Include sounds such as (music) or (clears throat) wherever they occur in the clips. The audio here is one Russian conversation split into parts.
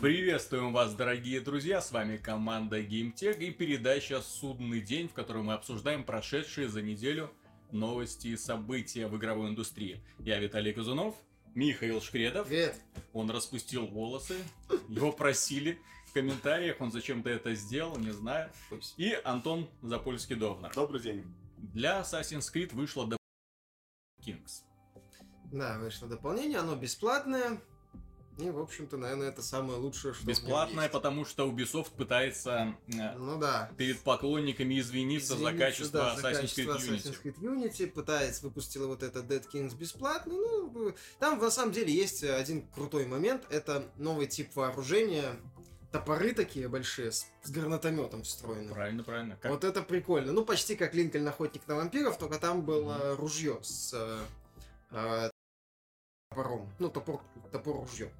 Приветствуем вас, дорогие друзья, с вами команда GameTech и передача «Судный день», в которой мы обсуждаем прошедшие за неделю новости и события в игровой индустрии. Я Виталий Казунов, Михаил Шкредов. Привет. Он распустил волосы, его просили в комментариях, он зачем-то это сделал, не знаю. И Антон Запольский-Довнер. Добрый день. Для Assassin's Creed вышло The Kings. Да, вышло дополнение, оно бесплатное. И, в общем-то, наверное, это самое лучшее, что Бесплатное, потому что Ubisoft пытается э, Ну да. перед поклонниками извиниться, за Извиниться, качество да, за Assassin's качество Creed Unity. Assassin's Creed Unity, пытается, выпустила вот это Dead Kings бесплатно. Ну, там на самом деле есть один крутой момент. Это новый тип вооружения. Топоры такие большие, с, с гранатометом встроенным. Правильно, правильно. Как- Вот это прикольно. Ну, почти как Линкольн Охотник на вампиров, только там было ружье с э, э, топором. Ну, топор, топор ружье.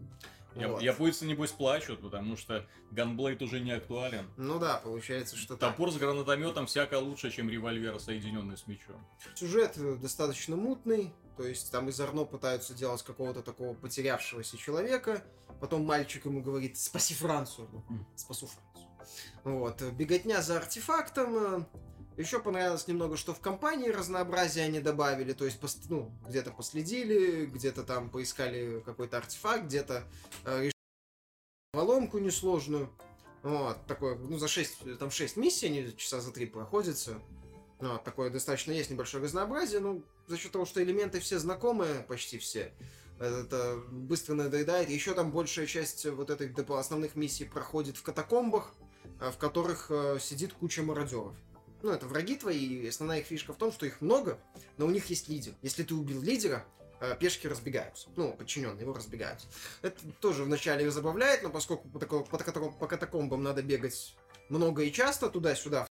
Я- Вот. Японцы, небось, плачут, потому что ганблейд уже не актуален. Ну да, получается, что так. Топор с гранатометом всяко лучше, чем револьвер, соединенный с мечом. Сюжет э, достаточно мутный, то есть там из Арно пытаются делать какого-то такого потерявшегося человека, потом мальчик ему говорит «спаси Францию», ну. «спасу Францию». Вот, э, беготня за артефактом, еще понравилось немного, что в компании разнообразие они добавили, то есть ну, где-то последили, где-то там поискали какой-то артефакт, где-то э, решили ломку несложную. Вот, такое, ну, за 6, там 6 миссий, они часа за 3 проходятся. Ну, такое достаточно есть небольшое разнообразие, ну, за счет того, что элементы все знакомые, почти все, это быстро надоедает. Еще там большая часть вот доп- основных миссий проходит в катакомбах, э, в которых э, сидит куча мародеров. Ну, это враги твои, и основная их фишка в том, что их много, но у них есть лидер. Если ты убил лидера, э, пешки разбегаются. Ну, подчиненные его разбегаются. Это тоже вначале их забавляет, но поскольку по, тако- по по катакомбам надо бегать много и часто, туда-сюда,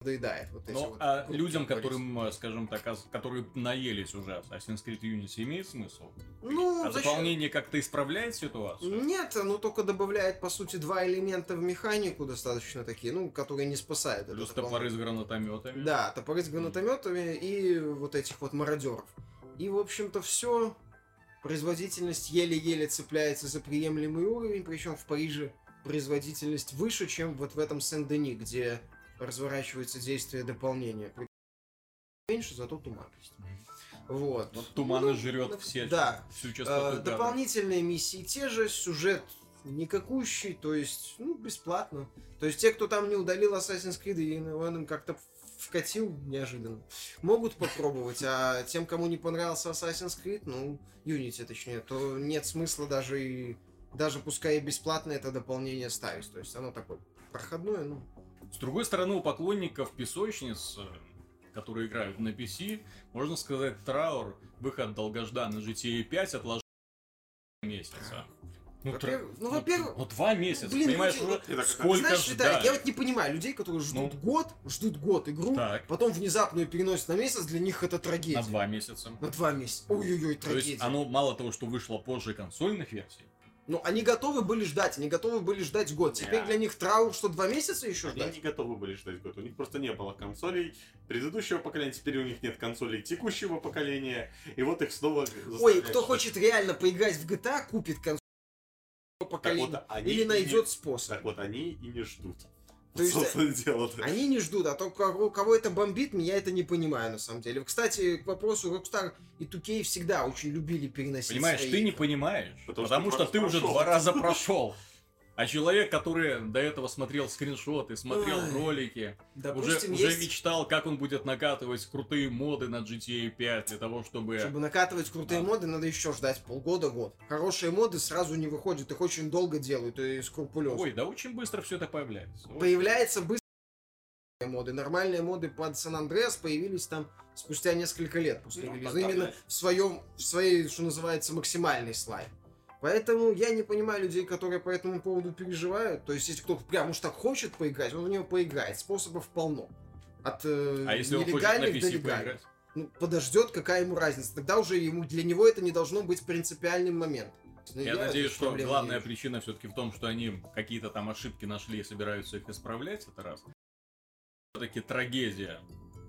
надоедает. Вот Ну, вот а людям, которым, э, скажем так, которые наелись уже Assassin's Creed Unity, имеет смысл? Ну, а зачем? дополнение как-то исправляет ситуацию? Нет, оно только добавляет, по сути, два элемента в механику достаточно такие, ну, которые не спасают. Плюс топоры с гранатометами. Да, топоры с гранатометами и вот этих вот мародеров. И, в общем-то, все. Производительность еле-еле цепляется за приемлемый уровень, причем в Париже производительность выше, чем вот в этом Сен-Дени, где разворачивается действие дополнения. Меньше, зато туманность. Вот. Вот туман Ну, жрет ну, все, Да. всю частоту газа. дополнительные миссии те же, сюжет никакущий, то есть, ну, бесплатно. То есть те, кто там не удалил Assassin's Creed, и он им как-то вкатил неожиданно, могут попробовать, а тем, кому не понравился Assassin's Creed, ну, Unity точнее, то нет смысла даже и даже пускай и бесплатно это дополнение ставить. То есть оно такое проходное, ну, С другой стороны, у поклонников песочниц, э, которые играют на PC, можно сказать, траур, выход долгожданный GTA 5 отложил месяца. Ну, Во-первых- тра- ну, во-первых, ну, два месяца, блин, понимаешь, люди- уже Это сколько Знаешь, Виталик, я вот не понимаю людей, которые ждут Ну. год, ждут год игру, Так, потом внезапно ее переносят на месяц, для них это трагедия. на два месяца. На два месяца. Ой-ой-ой, То есть трагедия. оно мало того, что вышло позже консольных версий, Ну, они готовы были ждать, они готовы были ждать год. Теперь для них траур, что два месяца еще Они ждать. не готовы были ждать год. У них просто не было консолей предыдущего поколения, теперь у них нет консолей текущего поколения. И вот их снова Ой, кто ждать. хочет реально поиграть в GTA, купит консоль Так поколения. вот, они или найдет не- способ. Так вот, они и не ждут. То есть, Собственно, дело Они не ждут, а то, кого, кого это бомбит, я это не понимаю, на самом деле. Кстати, к вопросу, Rockstar и 2K всегда очень любили переносить Понимаешь, свои ты не понимаешь, Потому потому, что что, ты ты уже прошел. два раза прошел. А человек, который до этого смотрел скриншоты, смотрел Ай, ролики, Допустим, уже, уже есть... мечтал, как он будет накатывать крутые моды на GTA 5 для того, чтобы... Чтобы накатывать крутые Да. моды, надо еще ждать полгода-год. Хорошие моды сразу не выходят, их очень долго делают и скрупулезно. Ой, да очень быстро все это появляется. Вот. Появляется быстро моды. Нормальные моды под Сан Андреас появились там спустя несколько лет после Ну, релиза. Именно в своем, в своей, что называется, максимальной славе. Поэтому я не понимаю людей, которые по этому поводу переживают. То есть, если кто-то прям уж так хочет поиграть, он в него поиграет. Способов полно. От э, А если он хочет на нелегальных до PC легальных. поиграть? Ну, подождет, какая ему разница. Тогда уже ему для него это не должно быть принципиальным моментом. Ну, Я надеюсь, этой что главная вижу. причина все-таки в том, что они какие-то там ошибки нашли и собираются их исправлять, это раз. Все-таки трагедия,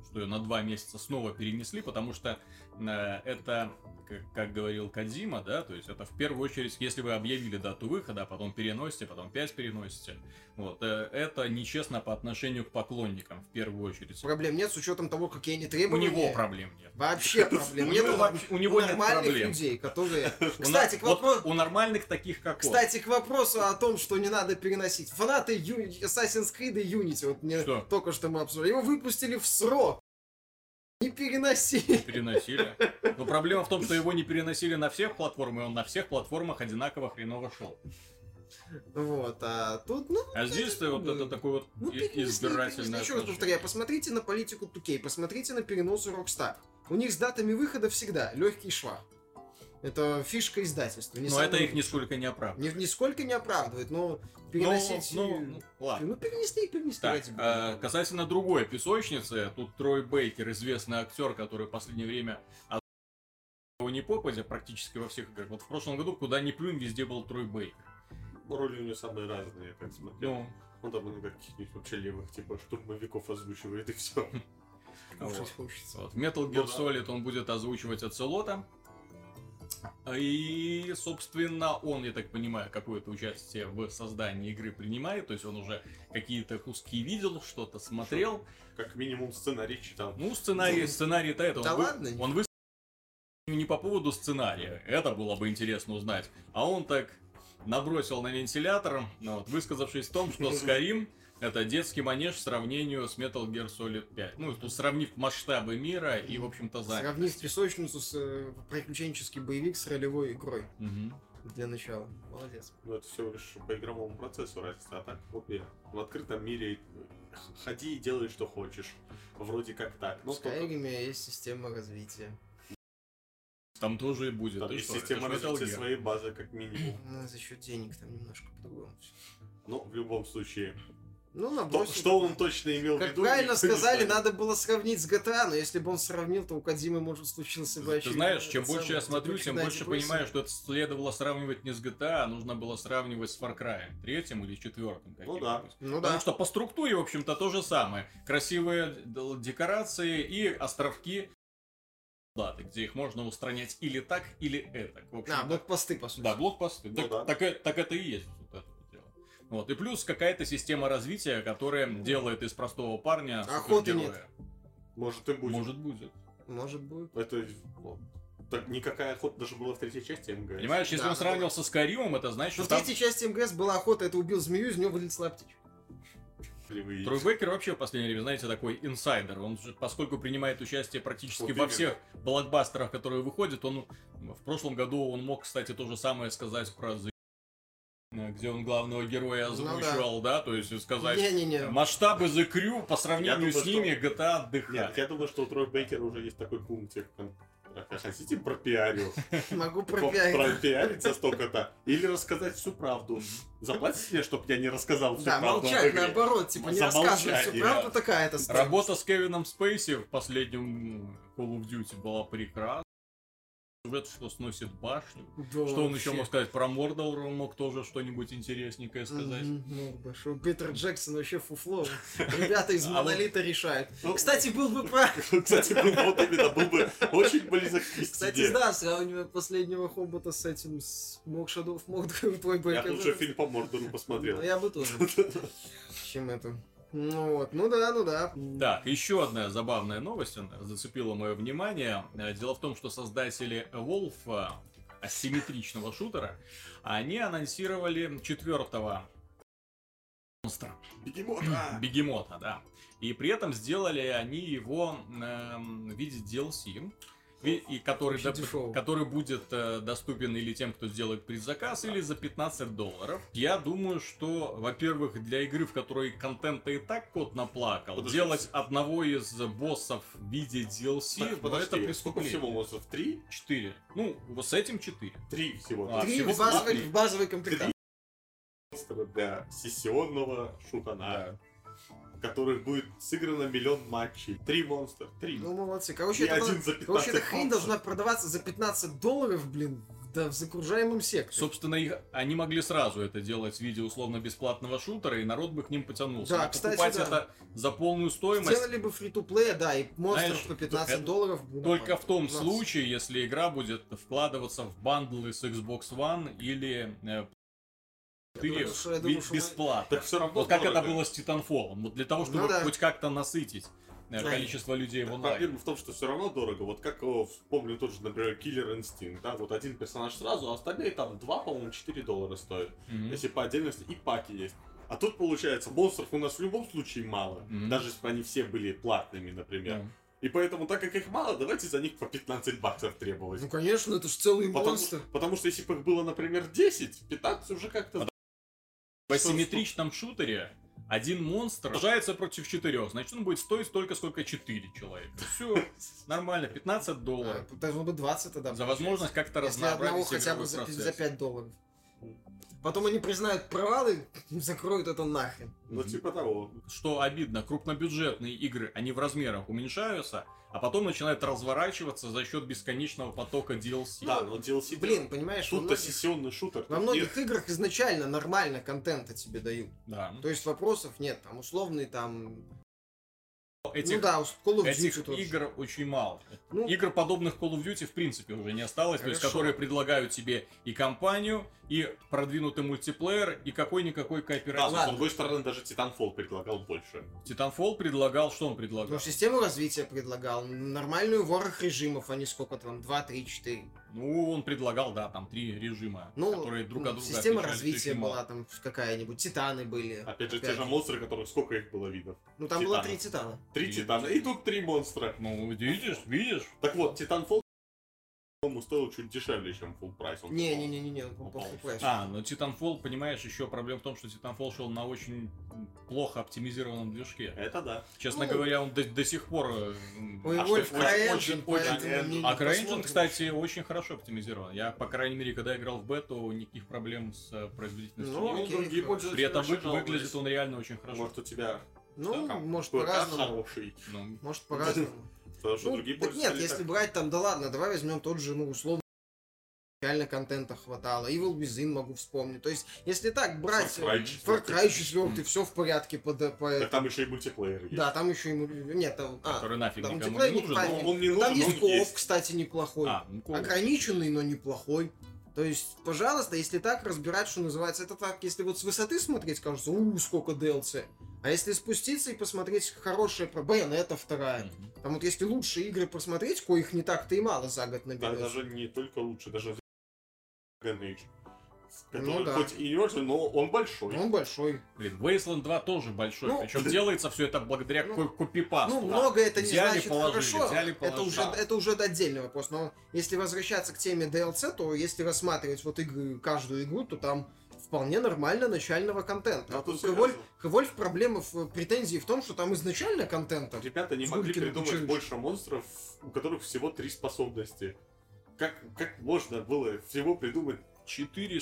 что ее на два месяца снова перенесли, потому что это, как, как говорил Кадзима, да, то есть это в первую очередь, если вы объявили дату выхода, а потом переносите, потом 5 переносите, вот, э, это нечестно по отношению к поклонникам, в первую очередь. Проблем нет с учетом того, какие они У требования. него проблем нет. Вообще (laughs) проблем У нет. у него нет нормальных проблем. людей, которые... (laughs) У Кстати, к вопросу... у нормальных таких, как. Кстати, к вопросу о том, что не надо переносить. Фанаты Assassin's Creed и Unity, вот мне только что мы обсуждали, его выпустили в срок. Не переносили. переносили. Но проблема в том, что его не переносили на всех платформах, и он на всех платформах одинаково хреново шел. Вот, а тут, ну, А здесь-то вот это такое вот ну избирательное. Еще раз повторяю, посмотрите на политику 2K, посмотрите на переносы Rockstar. У них с датами выхода всегда легкий шва. Это фишка издательства. не Но это их нисколько не оправдывает. Ни- нисколько не оправдывает, но Ну, переносить... ну, ну, ладно. Ну, перенесли и перенесли. Так, а, касательно другой песочницы, тут Трой Бейкер, известный актер, который в последнее время не попадя практически во всех играх. Вот в прошлом году, куда ни плюнь, везде был Трой Бейкер. Роли у него самые разные, я так смотрел. Ну, Он там иногда каких-нибудь вообще левых, типа штурмовиков озвучивает и все. Вот. хочется. Вот. Metal Ну Gear да. Solid он будет озвучивать Оцелота. И, собственно, он, я так понимаю, какое-то участие в создании игры принимает. То есть он уже какие-то куски видел, что-то смотрел. Как минимум сценарий читал. Ну, сценарий, сценарий-то это. Да он, вы- ладно? он выс- не по поводу сценария. Это было бы интересно узнать. А он так набросил на вентилятор, ну, вот, высказавшись в том, что Skyrim (laughs) это детский манеж в сравнению с Metal Gear Solid 5. Ну, тут сравнив масштабы мира и, в общем-то, за... Сравнив песочницу с э, приключенческий боевик с ролевой игрой. Мгм. Для начала. Молодец. Но это всего лишь по игровому процессу разница. А так, вот я в открытом мире э, ходи и делай, что хочешь. Вроде как так. Ну, В Skyrim есть система развития. Там тоже и будет. Там Ты есть система развития своей базы, как минимум. Ну, за счет денег там немножко по-другому. Но в любом случае. Ну, То, набросил. что он точно имел в Как виду... правильно сказали, надо было сравнить с GTA, но если бы он сравнил, то у Кадзимы, может, случился бы Ты знаешь, чем больше я смотрю, тем больше понимаю, что это следовало сравнивать не с GTA, а нужно было сравнивать с Far Cry, третьим или четвертым. Ну да. Ну Потому да. что по структуре, в общем-то, то же самое. Красивые декорации и островки, даты, где их можно устранять или так, или это. В общем, А, блокпосты, по сути. да, блокпосты. Ну так, да. так, э- так это и есть Вот. И плюс какая-то система развития, которая делает из простого парня Охоты супергероя. Может и будет. Может будет. Может быть. Это... Так никакая охота даже была в третьей части МГС. Понимаешь, если Да, он да, сравнивал со Скайримом, это значит, Ну, что в там... третьей части МГС была охота, это убил змею, из него вылетела птичка. Трой Бейкер вообще в последнее время, знаете, такой инсайдер. Он же, поскольку принимает участие практически Вот во именно. всех блокбастерах, которые выходят, он в прошлом году он мог, кстати, то же самое сказать про The где он главного героя Ну да. озвучивал, да, то есть сказать Не-не-не. масштабы The Crew по сравнению думаю, с что- ними GTA отдыхает. Нет, я думаю, что у Трой Бейкера уже есть такой пунктик. он, «А Хотите пропиарю? Могу Про- пропиарить. Пропиарить за столько-то? Или рассказать всю правду? Заплатите мне, чтобы я не рассказал всю Да, правду об молчать, наоборот, типа не рассказывай всю да. правду такая-то. Работа с Кевином Спейси в последнем Call of Duty была прекрасна. Сюжет, что сносит башню. Да, Что он еще мог сказать про Мордор? Он мог тоже что-нибудь интересненькое сказать. Мог бы, что Питер Джексон вообще фуфло. (laughs) Ребята из А Монолита решают. (laughs) Ну, Кстати, был бы прав. (laughs) Кстати, был бы вот именно, был бы очень близок к Кстати, да, сравнивая последнего Хоббита с этим, с Мог of Mordor, твой Я лучше фильм по Мордору посмотрел. Ну, я бы тоже. Чем это. Ну вот, ну да, ну да. Так, еще одна забавная новость она зацепила мое внимание. Э, Дело в том, что создатели Wolf, э, асимметричного шутера, они анонсировали четвертого монстра. Бегемота! (clears throat) Бегемота, да. И при этом сделали они его эм, в виде DLC, и который, дешево. который будет э, доступен или тем, кто сделает предзаказ, или за 15 долларов. Я думаю, что, во-первых, для игры, в которой контента и так кот наплакал, Подожди. делать одного из боссов в виде DLC, Так, подожди, это сколько преступление. всего монстров? Три? 4. Ну, вот с этим 4. Три всего. А, Три всего в базовой, три. в базовой комплектации. для сессионного шутана, в которых будет сыграно миллион матчей. Три монстра. Три. Ну, молодцы. Короче, И это, один за 15 короче, эта хрень должна продаваться за 15 долларов, блин, Да, в загружаемом секторе. Собственно, их, они могли сразу это делать в виде условно-бесплатного шутера, и народ бы к ним потянулся. Да, Но кстати, покупать да. это за полную стоимость Сделали бы фри play, да, и монстров Знаешь, по 15 это долларов. ну, только в том у нас- случае, если игра будет вкладываться в бандлы с Xbox One или Я 4 думаю, что- я думаю, что мы- бесплатно. Так все равно Вот как это было с Titanfall. Вот для того, чтобы Ну да. хоть как-то насытить э, количество людей в онлайн. Проблема в том, что все равно дорого. Вот как вспомню тот же, например, Killer Instinct, да, вот один персонаж сразу, а остальные там 2, по-моему, 4 доллара стоят. Мгм. Если по отдельности, и паки есть. А тут получается, монстров у нас в любом случае мало. Мгм. Даже если бы они все были платными, например. Да. И поэтому, так как их мало, давайте за них по 15 баксов требовать. Ну, конечно, это же целый Потому, монстр. потому что если бы их было, например, 10, 15 уже как-то... В асимметричном шутере один монстр сражается против четырех, значит он будет стоить столько, сколько 4 человека. (laughs) Все, нормально, 15 долларов. А, Должно быть 20 тогда. За возможность как-то Если одного разнообразить хотя бы за, за 5 долларов. Потом они признают провалы, (laughs) закроют это нахрен. Ну, типа того. Что обидно, крупнобюджетные игры, они в размерах уменьшаются, а потом начинают разворачиваться за счет бесконечного потока DLC. Да, но DLC... Блин, понимаешь, Тут-то многих, сессионный шутер. тут многих нет. играх изначально нормально контента тебе дают. Да. То есть вопросов нет. Там условный там... Этих, ну да, у Call of Duty этих тоже. игр очень мало. Ну, Игр, подобных Call of Duty, в принципе, уже не осталось, то есть, Хорошо. которые предлагают тебе и кампанию, и продвинутый мультиплеер, и какой-никакой Да, кооператив. но с другой стороны, даже Titanfall предлагал больше. Titanfall предлагал, что он ну, предлагал? систему развития предлагал. Нормальную ворох режимов, а не сколько там, 2, 3, 4. Ну, он предлагал, да, там три режима, Ну, которые друг от друга система развития была там какая-нибудь, титаны были. Опять же, те Опять же же. монстры, которых сколько их было видов? Ну там было Титаны. три титана. Три титана, и тут три монстра. Ну, видишь, видишь? Так вот, Titanfall, по-моему, стоил чуть дешевле, чем full прайс. Не-не-не-не, он Ну, по full price. А, но Titanfall, понимаешь, еще проблема в том, что Titanfall шел на очень плохо оптимизированном движке. Это да. Честно Ну, говоря, он до, до сих пор... м, Ой, А CryEngine, очень- не- А не CryEngine, кстати, очень хорошо оптимизирован. Я, по крайней мере, когда играл в бету, никаких проблем с э, производительностью Ну, не окей, было. другие хорошо. пользователи При этом вы- выглядит он реально очень хорошо. Может, у тебя Ну, там может по-разному. хороший. Ну, Может по-разному. (laughs) Потому что Ну, другие так нет, если так- брать там, да ладно, давай возьмем тот же, ну, условно, реально контента хватало. Evil Within могу вспомнить. То есть, если так брать... Far Cry э, 4. Far Cry 4, все в порядке. По, по- Так там еще и мультиплеер есть. Да, там еще ему... Нет, там... А, который нафиг там никому мультиплеер не нужен. неправильно. Он- не там нужен, есть он кооп, есть. кстати, неплохой. А, ну, Ограниченный, но неплохой. То есть, пожалуйста, если так разбирать, что называется, это так, если вот с высоты смотреть, кажется, у сколько DLC. А если спуститься и посмотреть хорошие про Bayonetta вторая, Мгм. там вот если лучшие игры посмотреть, коих не так-то и мало за год Да, наберется. даже не только лучше, даже Dragon Age. Который Ну да. хоть и не очень, но он большой. Он большой. Блин, Wasteland 2 тоже большой. Ну, Причем да. делается все это благодаря Ну, ко- копипасту. Ну, много это не Взяли, значит положили, хорошо. взяли, это, уже, это уже отдельный вопрос. Но если возвращаться к теме DLC, то если рассматривать вот игры, каждую игру, то там вполне нормально начального контента. Да, А тут серьезно. Evolve проблема в претензии в том, что там изначально контента. Ребята не могли придумать училищем. больше монстров, у которых всего три способности. Как, как можно было всего придумать Четыре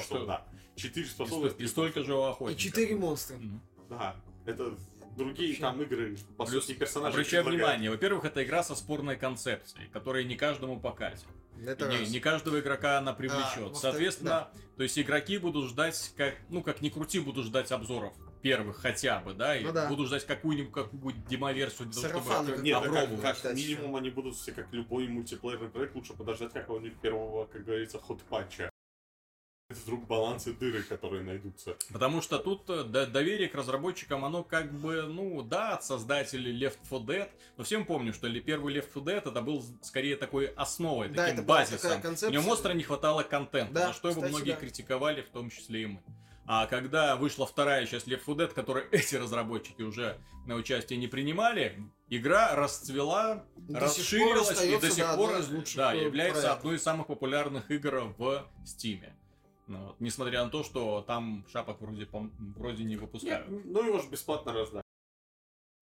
что, да, четыре способности? и столько же у И четыре монстра. Мгм. Да, это другие Вообще. там игры, по Плюс, сути, персонажи Обращаю предлагают. внимание, во-первых, это игра со спорной концепцией, которая не каждому покатит. Это не, раз. не каждого игрока она привлечет. во-вторых, Соответственно, то есть игроки будут ждать, как, ну как ни крути, будут ждать обзоров первых хотя бы, да, и Ну да. будут ждать какую-нибудь какую демоверсию для того, Сарафан чтобы как- Нет, да как, попробовать. как Кстати, минимум они будут все, как любой мультиплеерный проект, лучше подождать какого-нибудь первого, как говорится, ход-патча. Вдруг балансы дыры, которые найдутся. Потому что тут э, до- доверие к разработчикам, оно как бы, ну да, от создателей Left 4 Dead, но всем помню, что ли первый Left 4 Dead это был скорее такой основой, Да, таким это базисом. такая В концепция. нем остро не хватало контента, Да, за что его кстати, многие да. критиковали, в том числе и мы. А когда вышла вторая часть Left 4 Dead, которой (laughs) эти разработчики уже на участие не принимали, игра расцвела, До расширилась и до сих да, пор да, э, является проектов. одной из самых популярных игр в Steam. Ну, вот, несмотря на то, что там шапок вроде, вроде не Нет, выпускают. ну его же бесплатно раздать.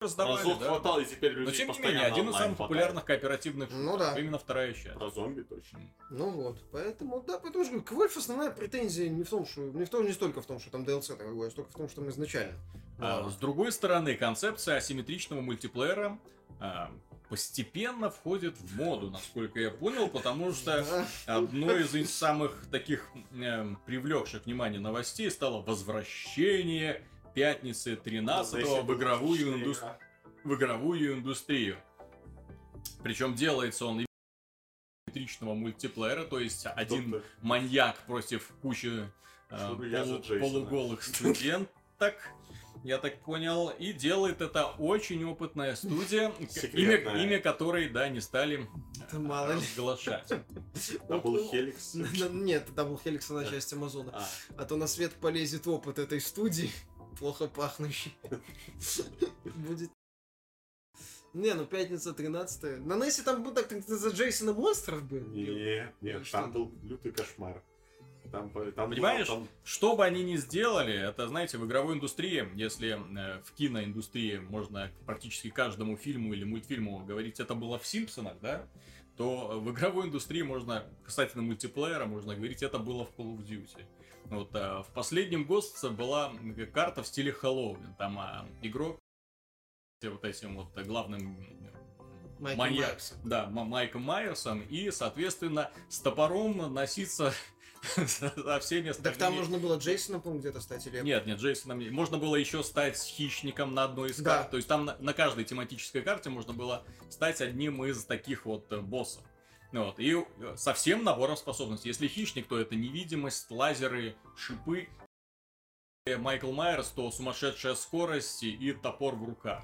Раздавали, Разок да. хватало, и теперь люди Но тем не менее, один из самых хватает. популярных кооперативных Ну да. именно вторая часть. Про зомби точно. Ну вот, поэтому, да, поэтому же говорю, к Wolf основная претензия не в том, что, не в том, не столько в том, что там DLC а столько в том, что мы изначально. А, А, С другой стороны, концепция асимметричного мультиплеера, а, постепенно входит в моду, насколько я понял, потому что Да. одной из самых таких э, привлекших внимание новостей стало возвращение пятницы 13 в игровую, индус- в игровую индустрию. Причем делается он симметричного мультиплеера, то есть один маньяк против кучи э, полу- полуголых студенток. Я так понял. И делает это очень опытная студия, (laughs) имя, имя которой, да, не стали Да мало разглашать. Дабл Хеликс. Н- Нет, Double Helix она часть Амазона. А, А то на свет полезет опыт этой студии, плохо пахнущий. Будет. Не, ну пятница 13 На Нессе там был так за Джейсона монстров был. Нет, Ну нет, что? там был лютый кошмар. Там, по- там Понимаешь? там- Что бы они ни сделали, это, знаете, в игровой индустрии, если э, в киноиндустрии можно практически каждому фильму или мультфильму говорить, это было в Симпсонах, да, то в игровой индустрии можно, касательно мультиплеера, можно говорить, это было в Call of Duty. Вот э, в последнем Ghosts была карта в стиле Хэллоуин. Там а, игрок вот этим вот главным Майкл маньяк, Майерс. да, Майком Майерсом, и, соответственно, с топором носиться со (laughs) всеми Так там остальными- нужно было Джейсона, по где-то стать или... Нет, нет, Джейсоном не- Можно было еще стать хищником на одной из Да. карт. То есть там на, на каждой тематической карте можно было стать одним из таких вот э, боссов. Ну Вот. И э, со всем набором способностей. Если хищник, то это невидимость, лазеры, шипы. Э, Майкл Майерс, то сумасшедшая скорость и- топор в руках.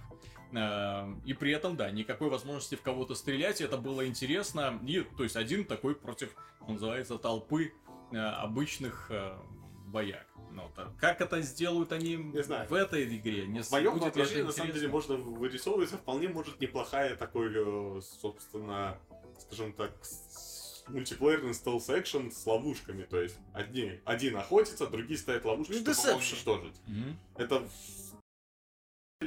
И при этом, да, никакой возможности в кого-то стрелять, это было интересно. И, то есть, один такой против, он называется, толпы обычных э, бояк. Ну, как это сделают они Не знаю. в этой игре? Не В моем будет ли это воображении, на самом деле, можно вырисовывается вполне может неплохая такой, э, собственно, скажем так, мультиплеерный стелс экшен с ловушками. То есть одни, один охотится, другие ставят ловушки, Ну, чтобы его уничтожить. Мгм. Это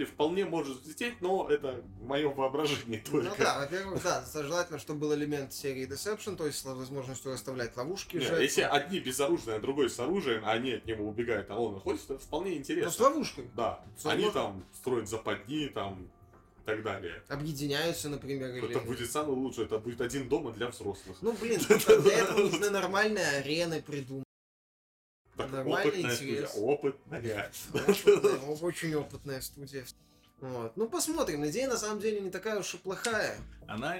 вполне может взлететь, но это мое воображение Ну только. да, во-первых, да, желательно, чтобы был элемент серии Deception, то есть с возможностью расставлять ловушки. Не, жертвы. если одни безоружные, а другой с оружием, а они от него убегают, а он охотится, это вполне Ну, с интересно. ловушкой. Да, Возможно. они там строят западни, там, и так далее. Объединяются, например, или... Это будет самое лучшее, это будет один дома для взрослых. Ну, блин, (laughs) для этого нужны нормальные арены придумать. Так, нормальный опытная студия, интерес. опытная. (laughs) Опытная, Очень опытная студия. Вот. Ну, посмотрим. Идея, на самом деле, не такая уж и плохая. Она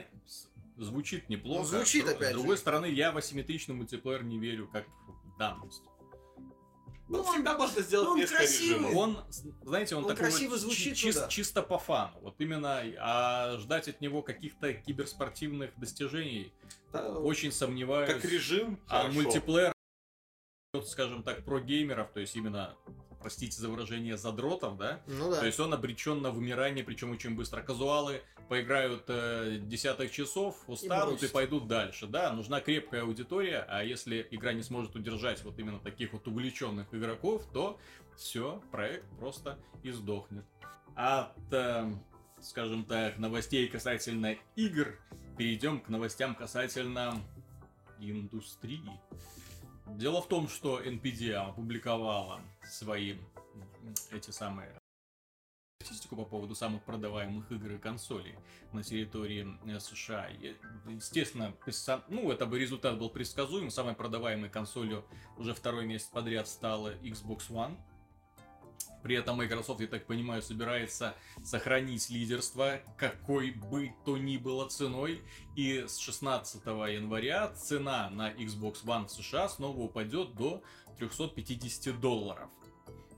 звучит неплохо. Ну, звучит, опять С другой же. стороны, я в асимметричный мультиплеер не верю, как в данность. Ну, всегда можно сделать он несколько красивый. режимов. Он, знаете, он, Он такой вот красиво чи- звучит, чис- ну да. чисто по фану. Вот именно, а ждать от него каких-то киберспортивных достижений Да, очень сомневаюсь. Как режим, А хорошо. мультиплеер, вот, скажем так, про геймеров, то есть именно, простите за выражение, задротов, да? Ну да. То есть он обречен на вымирание, причем очень быстро. Казуалы поиграют э, десяток часов, устанут и, бросят. пойдут дальше. Да, нужна крепкая аудитория, а если игра не сможет удержать вот именно таких вот увлеченных игроков, то все, проект просто издохнет. От, э, скажем так, новостей касательно игр перейдем к новостям касательно индустрии. Дело в том, что NPD опубликовала свои эти самые статистику по поводу самых продаваемых игр и консолей на территории э, США. Естественно, ну, это бы результат был предсказуем. Самой продаваемой консолью уже второй месяц подряд стала Xbox One. При этом Microsoft, я так понимаю, собирается сохранить лидерство, какой бы то ни было ценой. И с 16 января цена на Xbox One в США снова упадет до 350 долларов.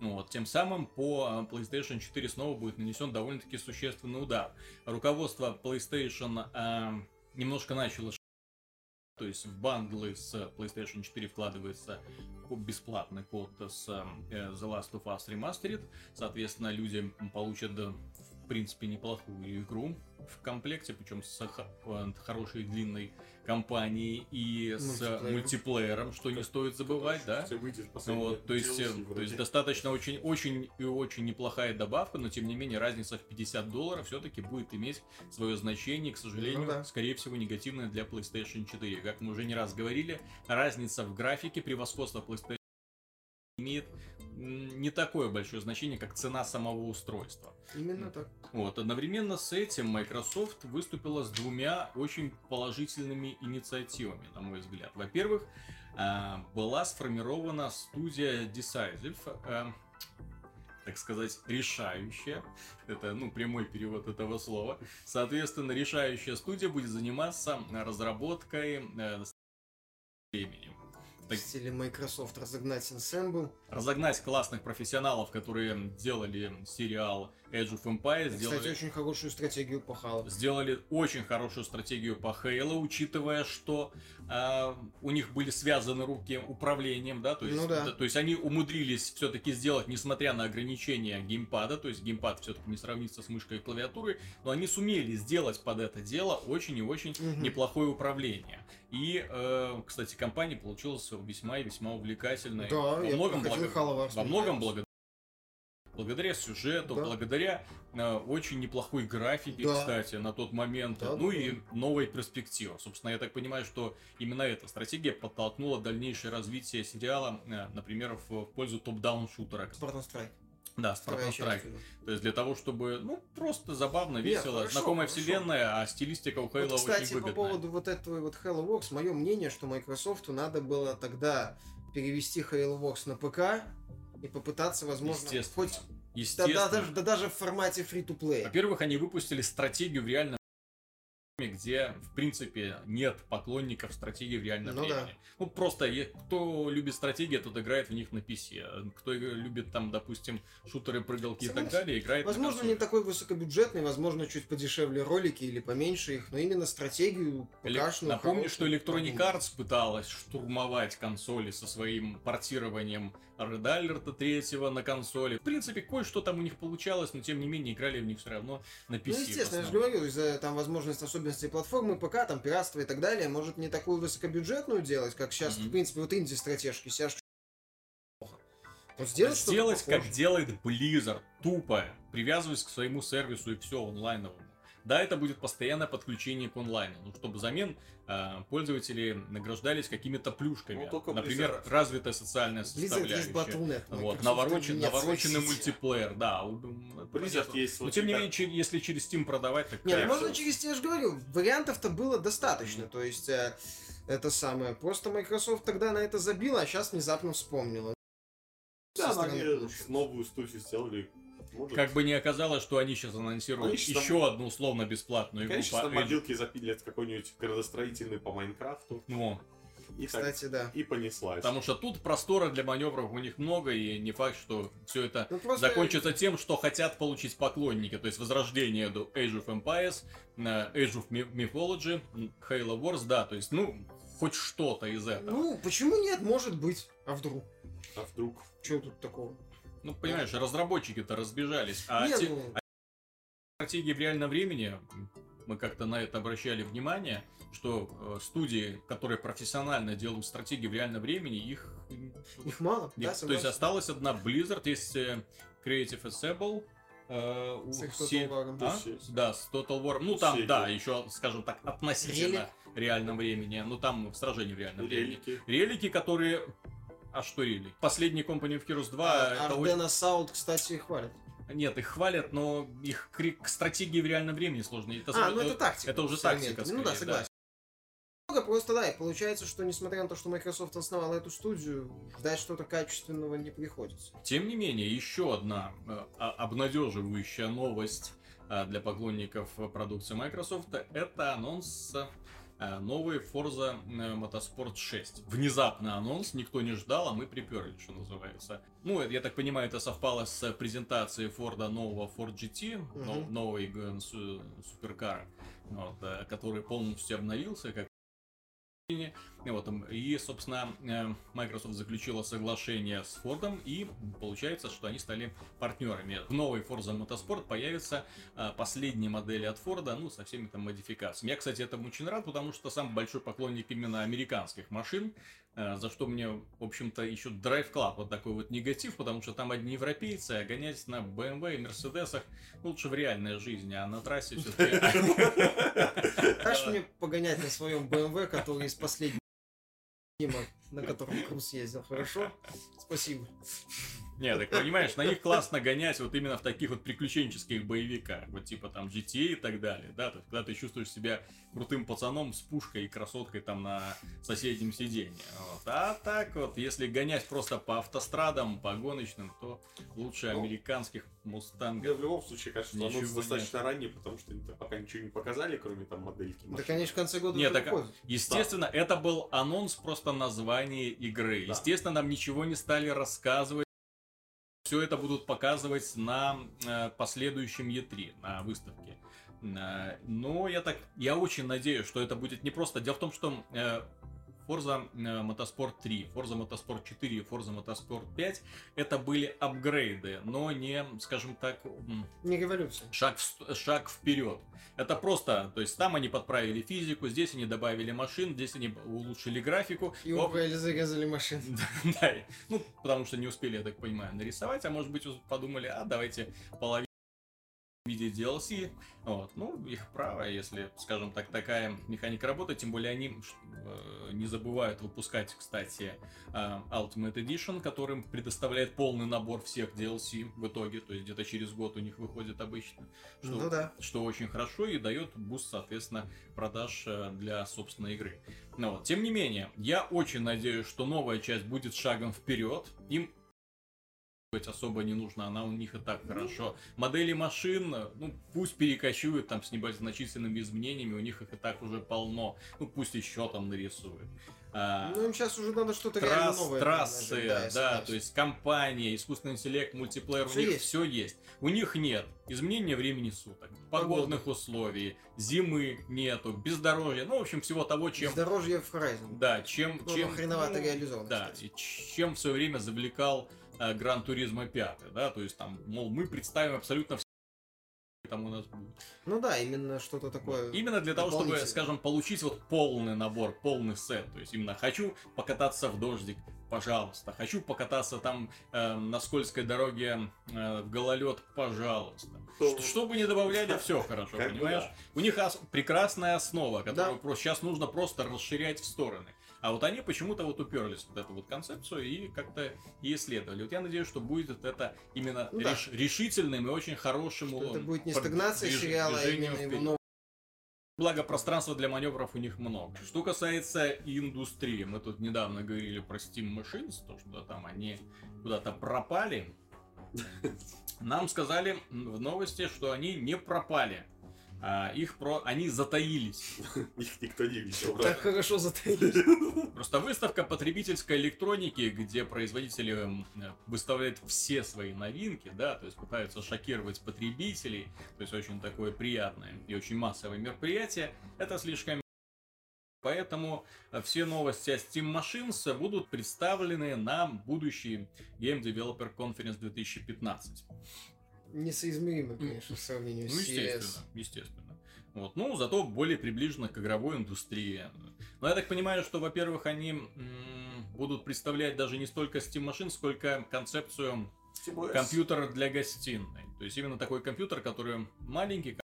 Ну вот, тем самым по э, PlayStation 4 снова будет нанесен довольно-таки существенный удар. Руководство PlayStation э, немножко начало то есть в бандлы с PlayStation 4 вкладывается бесплатный код с э, The Last of Us Remastered. Соответственно, люди получат, э, принципе, неплохую игру в комплекте, причем с э, хорошей длинной кампанией и с Мультиплеером. что не стоит забывать, да? Вот, то есть, э, то есть достаточно очень, очень и очень неплохая добавка, но тем не менее разница в 50 долларов все-таки будет иметь свое значение, к сожалению, Ну да. скорее всего негативное для PlayStation 4. Как мы уже не раз говорили, разница в графике, превосходство PlayStation имеет не такое большое значение, как цена самого устройства. Именно так. Вот, одновременно с этим Microsoft выступила с двумя очень положительными инициативами, на мой взгляд. Во-первых, а, была сформирована студия Decisive, а, так сказать, решающая. Это, ну, прямой перевод этого слова. Соответственно, решающая студия будет заниматься разработкой э, временем. Так- стиле Microsoft разогнать Ensemble. Разогнать классных профессионалов, которые делали сериал Age of Empires, Кстати, сделали очень хорошую стратегию по Halo. сделали очень хорошую стратегию по Хейлу, учитывая, что а, у них были связаны руки управлением, да, то есть, Ну да. то есть они умудрились все-таки сделать, несмотря на ограничения геймпада, то есть геймпад все-таки не сравнится с мышкой и клавиатурой, но они сумели сделать под это дело очень и очень Мгм. неплохое управление. И, э, кстати, компания получилась весьма и весьма увлекательной. Да, во я многом, благо- во многом благодаря благодаря сюжету, Да. благодаря э, очень неплохой графике, Да. кстати, на тот момент, Да, ну да, и новой перспективы. Собственно, я так понимаю, что именно эта стратегия подтолкнула дальнейшее развитие сериала, э, например, в, в пользу топ-даун шутера. Spartan Strike. Да, Вторая часть. То есть для того, чтобы, ну, просто забавно, Нет, весело, хорошо, знакомая хорошо. вселенная, а стилистика у Хейла Вот, кстати, очень по выгодная. поводу вот этого вот Halo Wars, мое мнение, что Microsoft надо было тогда перевести Halo Wars на ПК и попытаться, возможно, хоть да, Естественно. да, даже, да даже в формате free-to-play. Во-первых, они выпустили стратегию в реальном где, в принципе, нет поклонников стратегии в реальном Ну да. времени. Ну, просто, кто любит стратегии, тот играет в них на PC. Кто и- любит, там, допустим, шутеры, прыгалки и так Согласен. далее, играет Возможно, не такой высокобюджетный, возможно, чуть подешевле ролики или поменьше их, но именно стратегию ПКшную Напомню, что хорошую Electronic продумать. Arts пыталась штурмовать консоли со своим портированием Red Alert 3 на консоли. В принципе, кое-что там у них получалось, но тем не менее играли в них все равно на PC. Ну, естественно, я же говорю, из-за там возможности особенностей платформы, ПК, там, пиратство и так далее, может не такую высокобюджетную делать, как сейчас, Мгм. в принципе, вот инди-стратежки, сейчас плохо. Но сделать, Сделать, как делает Blizzard, тупо, привязываясь к своему сервису и все онлайновому. Да, это будет постоянное подключение к онлайну, ну, чтобы взамен э, пользователи награждались какими-то плюшками. Ну, Например, Blizzard. развитая социальная составляющая. Battle.net. Вот, наворочен, навороченный мультиплеер, да. Blizzard есть Но тем не менее, если через Steam продавать, так Нет, ну, можно через, я же говорю, вариантов-то было достаточно, то есть э, это самое, просто Microsoft тогда на это забила, а сейчас внезапно вспомнила. Да, они новую студию сделали. Может, Как бы не оказалось, что они сейчас анонсируют Они щас там- еще одну условно бесплатную игру Конечно, по там мобилки запилят какой-нибудь градостроительный по Майнкрафту. Ну, И, так, Кстати, да. и понеслась. Потому что тут простора для маневров у них много, и не факт, что все это Ну, просто- закончится тем, что хотят получить поклонники. То есть возрождение до Age of Empires, Age of Mythology, Halo Wars, да, то есть, ну, хоть что-то из этого. Ну, почему нет, может быть. А вдруг? А вдруг? Чего тут такого? Ну, понимаешь, разработчики-то разбежались. А Не, те- ну, стратегии в реальном времени, мы как-то на это обращали внимание, что э, студии, которые профессионально делают стратегии в реальном времени, их их мало, Нет, да, то есть согласен. осталась одна Blizzard, есть э, Creative Assemble, у С все- Total War. А? Все. Да, с Total War. Ну там, всех, да, еще, скажем так, относительно реальном времени. Ну там в сражении в реальном времени. Релики. Релики, которые... А что релик? Последний Company of Heroes 2, А, это очень- Ардена Саут, кстати, хвалят. Нет, их хвалят, но их кри- к стратегии в реальном времени сложно. Это, А, ну это тактика. Это уже тактика, элементами. Ну да, скорее, согласен. Много Просто да, и получается, что несмотря на то, что Microsoft основала эту студию, ждать что-то качественного не приходится. Тем не менее, еще одна э, а- обнадеживающая новость э, для поклонников э, продукции Microsoft это анонс э, новой Forza э, Motorsport 6. Внезапно анонс, никто не ждал, а мы приперли, что называется. Ну, я так понимаю, это совпало с презентацией Форда нового Ford GT, Мгм. новый э, су- суперкар, вот, э, который полностью обновился, как Вот, м, и, собственно, э, Microsoft заключила соглашение с Фордом, и получается, что они стали партнерами. В новой Forza Motorsport появятся э, последние модели от Форда, ну, со всеми там модификациями. Я, кстати, этому очень рад, потому что сам большой поклонник именно американских машин, за что мне, в общем-то, еще Drive Club вот такой вот негатив, потому что там одни европейцы, а гонять на BMW и Мерседесах лучше в реальной жизни, а на трассе все-таки... Дашь (laughs) мне погонять на своем BMW, который из последнего на котором Круз ездил, хорошо? Спасибо. Не, так понимаешь, на них классно гонять вот именно в таких вот приключенческих боевиках, вот типа там GTA и так далее, да, то есть, когда ты чувствуешь себя крутым пацаном с пушкой и красоткой там на соседнем сиденье. Вот. А так вот, если гонять просто по автострадам, по гоночным, то лучше Ну, американских Да, мустангов. в любом случае, анонс нет. достаточно ранний, потому что они пока ничего не показали, кроме там модельки. Да, машин. конечно, в конце года Нет, так, выходит. естественно, это был анонс просто названия игры. Да. Естественно, нам ничего не стали рассказывать. Все это будут показывать на э, последующем E3, на выставке. Э, но я так, я очень надеюсь, что это будет не просто. Дело в том, что э, Forza э, Motorsport 3, Forza Motorsport 4 и Forza Motorsport 5 это были апгрейды, но не, скажем так, Не революция. шаг, в шаг вперед. Это просто, то есть там они подправили физику, здесь они добавили машин, здесь они улучшили графику. И Оп, убрали, зарезали машины. (laughs) да, ну, потому что не успели, я так понимаю, нарисовать, а может быть подумали, а давайте половину виде DLC. Вот. Ну, их право, если, скажем так, такая механика работает, тем более они э, не забывают выпускать, кстати, э, Ultimate Edition, которым предоставляет полный набор всех DLC в итоге, то есть где-то через год у них выходит обычно. Что, Ну да. что очень хорошо и дает буст, соответственно, продаж э, для собственной игры. Но вот, тем не менее, я очень надеюсь, что новая часть будет шагом вперед. Им быть особо не нужно, она у них и так хорошо. Модели машин, ну, пусть перекочуют там с небольшими изменениями, у них их и так уже полно. Ну, пусть еще там нарисуют. А, Ну, им сейчас уже надо что-то реально Трасс, новое. трассы, да, согласен. то есть компания, искусственный интеллект, мультиплеер, Всё у них есть. все есть. У них нет изменения времени суток, погодных условий, зимы нету, бездорожья, ну, в общем, всего того, чем... Бездорожье в Horizon. Да, чем... Ну, чем хреновато ну, реализовано, Да, кстати. и чем в свое время завлекал Гран Туризма 5, да, то есть там, мол, мы представим абсолютно все, там у нас будет. Ну да, именно что-то такое. Именно для того, чтобы, скажем, получить вот полный набор, полный сет. То есть именно хочу покататься в дождик, пожалуйста. Хочу покататься там э, на скользкой дороге э, в гололед, пожалуйста. То- Ш- Что (laughs) бы ни добавляли, все хорошо, понимаешь? У них прекрасная основа, которую сейчас нужно просто расширять в стороны. А вот они почему-то вот уперлись в вот эту вот концепцию и как-то и исследовали. Вот я надеюсь, что будет это именно Ну да. реш- решительным и очень хорошим Что это будет не стагнация движ- сериала, а именно его вперед. новый. Благо, пространства для маневров у них много. Что касается индустрии, мы тут недавно говорили про Steam Machines, то, что там они куда-то пропали. (laughs) Нам сказали в новости, что они не пропали. А их про... они затаились. (laughs) Их никто не видел. Так хорошо затаились. (laughs) Просто выставка потребительской электроники, где производители выставляют все свои новинки, да, то есть пытаются шокировать потребителей, то есть очень такое приятное и очень массовое мероприятие, это слишком Поэтому э, все новости о Steam Machines будут представлены на будущий Game Developer Conference 2015. Несоизмеримо, конечно, в сравнении Ну, с CS. естественно, естественно. Вот. Ну, зато более приближенно к игровой индустрии. Но я так понимаю, что, во-первых, они м, будут представлять даже не столько Steam Machine, сколько концепцию SteamOS. компьютера для гостиной. То есть именно такой компьютер, который маленький.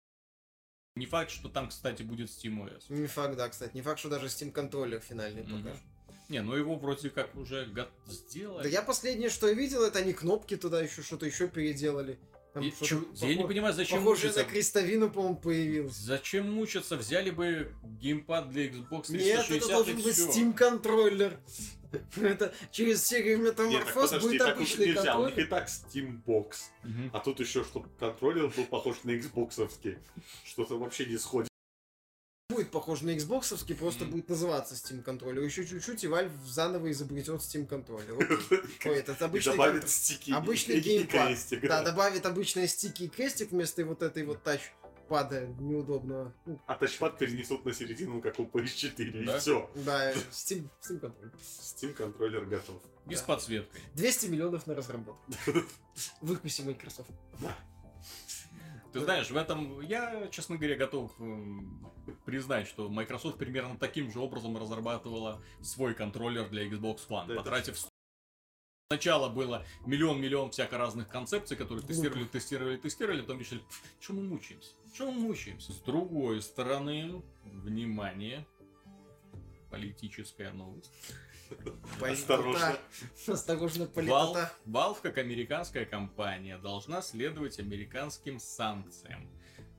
Не факт, что там, кстати, будет SteamOS. Не факт, да, кстати. Не факт, что даже Steam контроллер финальный покажет. Не, ну его вроде как уже го- сделали. Да я последнее, что я видел, это они кнопки туда еще что-то еще переделали. Там И чё- я не понимаю, зачем Похоже мучиться. на крестовину, по-моему, появилось. Зачем мучиться? Взяли бы геймпад для Xbox 360 Нет, это должен быть. Steam контроллер. (laughs) Это через серию Нет, Метаморфоз подожди, будет обычный нельзя, у них контроллер. и так Steambox. Мгм. А тут еще, чтобы контроллер был похож на Xboxовский. Что-то вообще не сходит. Будет похож на Xboxовский, просто Мгм. будет называться Steam контроллер. Еще чуть-чуть, и Valve заново изобретет Steam контроллер. (laughs) Ой, этот обычный добавит стики. обычный (laughs) геймпад. Да, добавит обычные стики и крестик вместо вот этой вот тачпада неудобного. Ну, А тачпад перенесут на середину, как у PS4, Да? и все. Да, (laughs) Steam, Steam контроллер. Steam контроллер готов. И с Да. подсветкой. 200 миллионов на разработку. Выкуси Microsoft. Ты знаешь, в этом я, честно говоря, готов м, признать, что Microsoft примерно таким же образом разрабатывала свой контроллер для Xbox One, Да, это потратив с- Сначала было миллион-миллион всяко разных концепций, которые тестировали, тестировали, тестировали, потом решили, что мы мучаемся? Что мы мучаемся? С другой стороны, внимание, политическая новость. Осторожно. Осторожно, Valve. Valve, как американская компания, должна следовать американским санкциям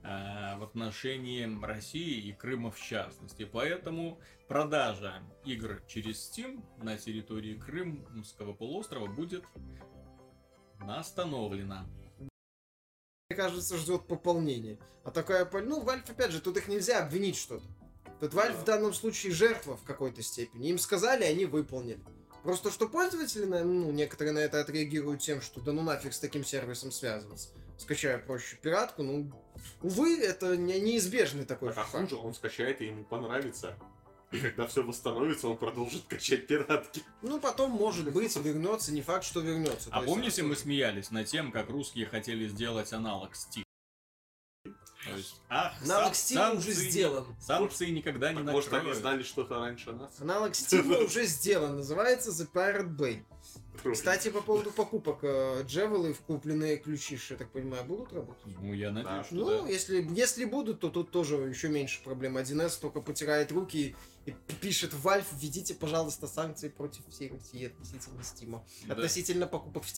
э, в отношении России и Крыма в частности. Поэтому продажа игр через Steam на территории Крымского полуострова будет остановлена. Мне кажется, ждет пополнение. А такая, ну, Valve, опять же, тут их нельзя обвинить что-то. Тут Valve в данном случае жертва в какой-то степени. Им сказали, они выполнили. Просто что пользователи, ну, некоторые на это отреагируют тем, что да ну нафиг с таким сервисом связываться. Скачаю проще пиратку, ну, увы, это не- неизбежный такой А факт. хуже, он скачает и ему понравится. И когда все восстановится, он продолжит (laughs) качать пиратки. Ну, потом, может быть, вернется, не факт, что вернется. А помните, мы смеялись над тем, как русские хотели сделать аналог Steam? То есть, ах, Аналог сан- Steam уже сделан. Санкции никогда не Может, они знали что-то раньше нас? Аналог Steam (laughs) уже сделан, называется The Pirate Bay. Кстати, по поводу покупок, э, джевелы в купленные ключи, я так понимаю, будут работать? Ну, я надеюсь, Да. что Ну, да. если, если будут, то тут тоже еще меньше проблем. 1С только потирает руки и пишет Valve, введите, пожалуйста, санкции против всей России относительно Стима. Да. Относительно покупок в Steam.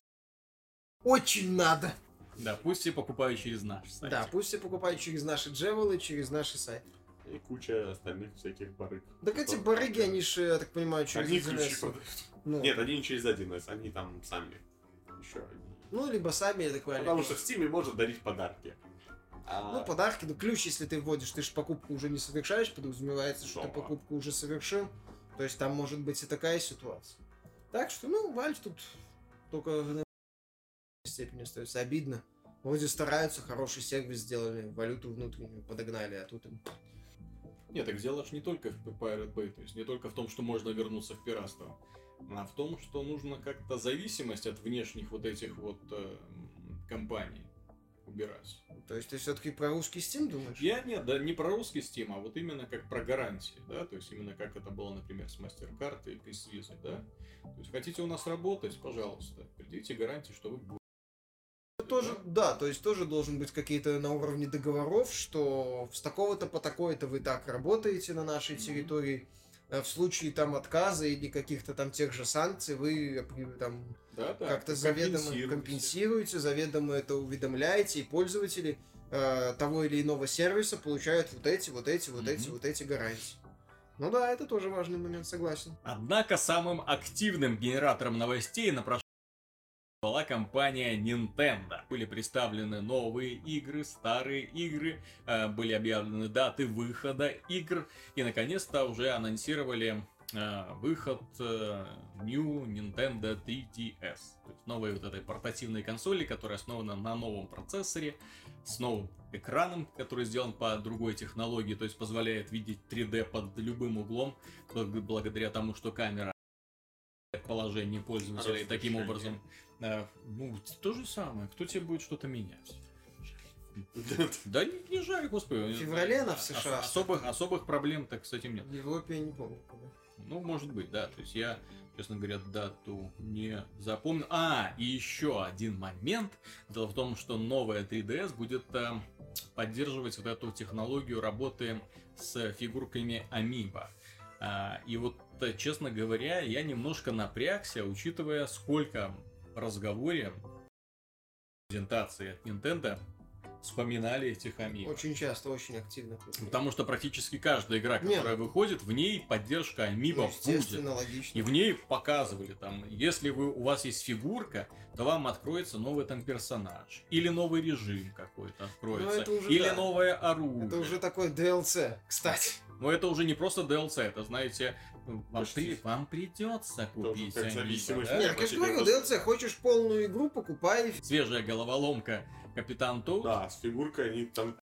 Очень надо. Да, пусть все покупают через наш сайт. Да, пусть все покупают через наши джевелы, через наши сайты. И куча остальных всяких барыг. Так эти барыги, они же, я так понимаю, через Они ключи 1С. продают. Ну, Нет, они не через 1С, они там сами. Еще ну, либо сами, я так понимаю. Потому что в Стиме можно дарить подарки. А Ну, подарки, ну, ключ, если ты вводишь, ты же покупку уже не совершаешь, подразумевается, что ты покупку уже совершил. То есть там может быть и такая ситуация. Так что, ну, Valve тут только степени остается обидно. Вроде стараются, хороший сервис сделали, валюту внутреннюю подогнали, а тут им... Нет, так дело ж не только в Pirate Bay, то есть не только в том, что можно вернуться в пиратство, а в том, что нужно как-то зависимость от внешних вот этих вот э, компаний убирать. То есть ты все-таки про русский Steam думаешь? Я нет, да не про русский Steam, а вот именно как про гарантии, да, то есть именно как это было, например, с MasterCard и с Visa, да. То есть хотите у нас работать, пожалуйста, придите гарантии, что вы да, то есть тоже должен быть какие-то на уровне договоров, что с такого-то по такое-то вы так работаете на нашей Мгм. территории. А В случае там отказа или каких-то там тех же санкций вы э, там Да, да, как-то заведомо компенсируете. заведомо это уведомляете, и пользователи э, того или иного сервиса получают вот эти, вот эти, вот эти, Мгм. вот эти гарантии. Ну да, это тоже важный момент, согласен. Однако самым активным генератором новостей на прошедшем была компания Nintendo. Были представлены новые игры, старые игры, э, были объявлены даты выхода игр и наконец-то уже анонсировали э, выход э, New Nintendo 3DS. То есть новой вот этой портативной консоли, которая основана на новом процессоре, с новым экраном, который сделан по другой технологии, то есть позволяет видеть 3D под любым углом, бл- благодаря тому, что камера положение пользователя и таким образом ну то же самое. Кто тебе будет что-то менять? (laughs) Да не, не жаль господи. В феврале она в США особых особых проблем так с этим нет. В Европе я не помню. ну может быть да. То есть я честно говоря дату не запомнил а и еще один момент. Дело в том что новая 3ds будет э, поддерживать вот эту технологию работы с фигурками Amiibo. А, и вот, э, честно говоря, я немножко напрягся, учитывая, сколько разговоре презентации от Nintendo вспоминали этих Amiibo. Очень часто, очень активно. Потому что практически каждая игра, которая выходит, в ней поддержка Amiibo Ну, будет. логично. И в ней показывали там, если вы, у вас есть фигурка, то вам откроется новый там персонаж. Или новый режим какой-то откроется. Ну, уже или да. новое оружие. Это уже такой DLC, кстати. Но это уже не просто DLC, это, знаете, вам, Почти. при- вам придется купить как Amiibo, зависимость. да? Нет, я же говорю, DLC, хочешь полную игру, покупай. Свежая головоломка Капитан Тоут. Да, с фигуркой они там...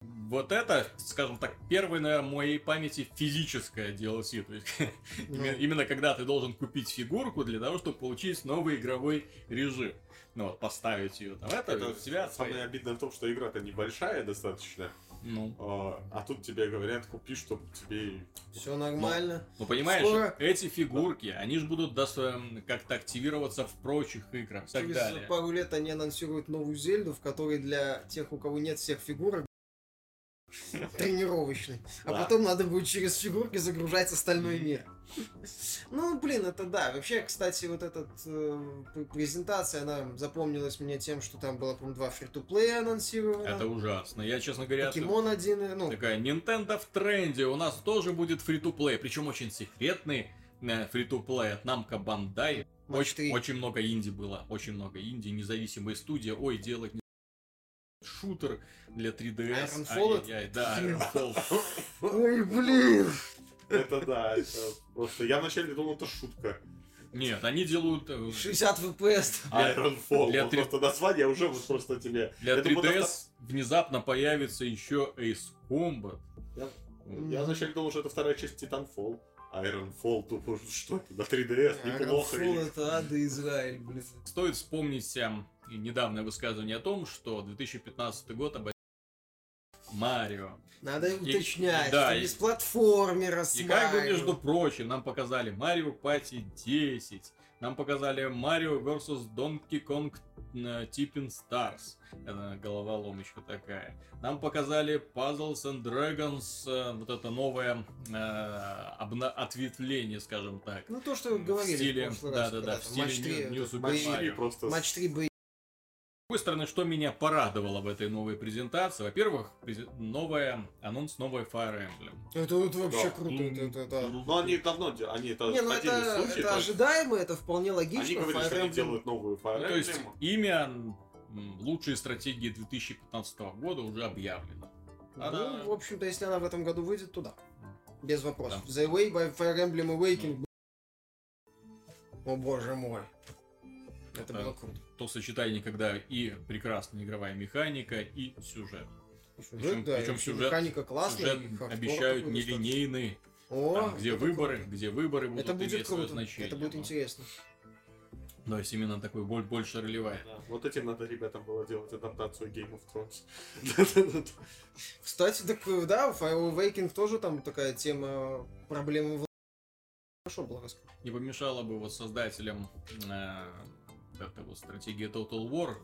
Вот это, скажем так, первое на моей памяти физическое DLC. То есть, (laughs) Ну. именно, именно когда ты должен купить фигурку для того, чтобы получить новый игровой режим. Ну вот, поставить ее там, это, Это у тебя самое обидное в том, что игра-то небольшая достаточно, Ну, а а тут тебе говорят, купи, чтобы тебе... Все нормально. ну, понимаешь, Скоро- эти фигурки, они же будут эм, как-то активироваться в прочих играх и так Через далее. пару лет они анонсируют новую Зельду, в которой для тех, у кого нет всех фигурок, тренировочный. А Да. потом надо будет через фигурки загружать остальной мир. Ну, блин, это да. Вообще, кстати, вот эта презентация, она запомнилась мне тем, что там было, по-моему, два фри-то-плея анонсировано. Это ужасно. Я, честно говоря, Покемон один, и, ну, такая Nintendo в тренде. У нас тоже будет фри-то-плей. Причем очень секретный э, фри-то-плей от Namco Bandai. Очень, очень много инди было. Очень много инди. Независимые студии. Ой, делать не шутер для 3DS. Ironfall? Ай-яй-яй, Да, Ironfall. Ой, блин! Это да, это просто... Я вначале думал, это шутка. Нет, они делают э, 60 FPS. Для- Ironfall. для вот три- Просто название уже вот просто тебе... для Я думаю, 3DS внезапно появится еще Ace Combat. Я, я вначале думал, что это вторая часть Titanfall. Ironfall, тупо, что это, на 3DS, неплохо. Ironfall это ада Израиль, блин. Стоит вспомнить и недавнее высказывание о том, что 2015 год об Марио. Надо И- уточнять, да, что и- без платформера с И как бы, Марио. между прочим, нам показали Марио Пати 10, нам показали Марио vs Donkey Kong э, Tipping Stars, это головоломочка такая. Нам показали Puzzles and Dragons, э, вот это новое э, обна- ответвление, скажем так. Ну, то, что в говорили стиле- в прошлый раз. да-да-да, когда в там стиле матч 3, New- New Super Mario. матч 3 бои. С другой стороны, что меня порадовало в этой новой презентации? Во-первых, новая, анонс новой Fire Emblem. Это, это вообще Да. круто. Это, это, это- Ну, они давно, они это Не, ну это, случай, это то ожидаемо, это вполне логично. Они говорили, Fire что они Emblem- делают новую Fire Ну, то есть Emblem. имя м, лучшие стратегии 2015 года уже объявлено. Она- Ну, в общем-то, если она в этом году выйдет, туда. Без вопросов. Да. The Way by Fire Emblem Awakening. О боже мой. Это Это- было круто. То сочетание, когда и прекрасная игровая механика, и сюжет. Сюжет, Причем- да, причем и сюжет- механика классная. Сюжет обещают нелинейный, О, там, где выборы, круто. где выборы будут Это будет иметь свое круто. значение. Это будет Ну, интересно. То есть именно такой боль- больше ролевая. Да, Вот этим надо ребятам было делать адаптацию Game of Thrones. (laughs) Кстати, так да, в Fire Awakening тоже там такая тема проблемы в... Хорошо было рассказано. Не помешало бы вот создателям э, этой вот стратегии Total War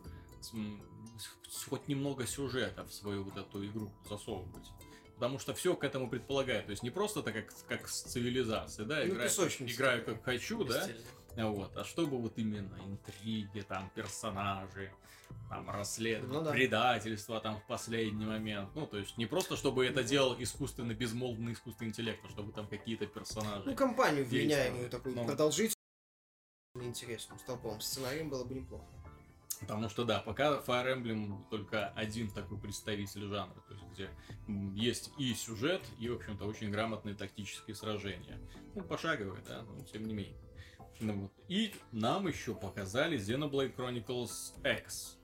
хоть немного сюжета в свою вот эту игру засовывать. Потому что все к этому предполагает. То есть не просто так, как, как с цивилизацией, да, Ну, играю, играю как хочу, да, вот, а чтобы вот именно интриги, там, персонажи, там, расследование, Ну да. предательство там в последний момент. Ну, то есть не просто, чтобы это делал искусственно безмолвный искусственный интеллект, а чтобы там какие-то персонажи. Ну, компанию вменяемую такую, Ну. продолжительную, интересную, с толповым сценарием было бы неплохо. Потому что да, пока Fire Emblem только один такой представитель жанра, то есть где есть и сюжет, и, в общем-то, очень грамотные тактические сражения. Ну, пошаговые, да, но тем не менее. Ну, вот. И нам еще показали Xenoblade Chronicles X.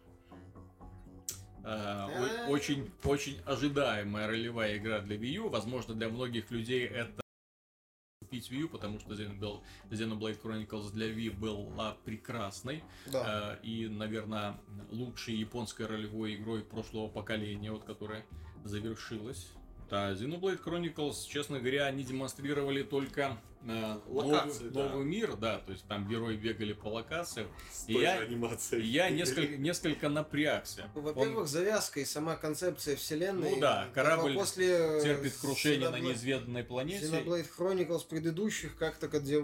Э, о- очень, очень ожидаемая ролевая игра для Wii U. Возможно, для многих людей это купить Wii U, потому что Xenoblade Xenoblade Chronicles для Wii была прекрасной. Да. Э, и, наверное, лучшей японской ролевой игрой прошлого поколения, вот которая завершилась. Да, Xenoblade Chronicles, честно говоря, они демонстрировали только э, Локации, новый, да. новый мир, да, то есть там герои бегали по локациям. С И той я- же анимацией. Я несколько, несколько напрягся. Во-первых, завязка и сама концепция вселенной. Ну да, корабль после э, терпит крушение на Xenoblade- неизведанной планете. Xenoblade Chronicles предыдущих, как-то где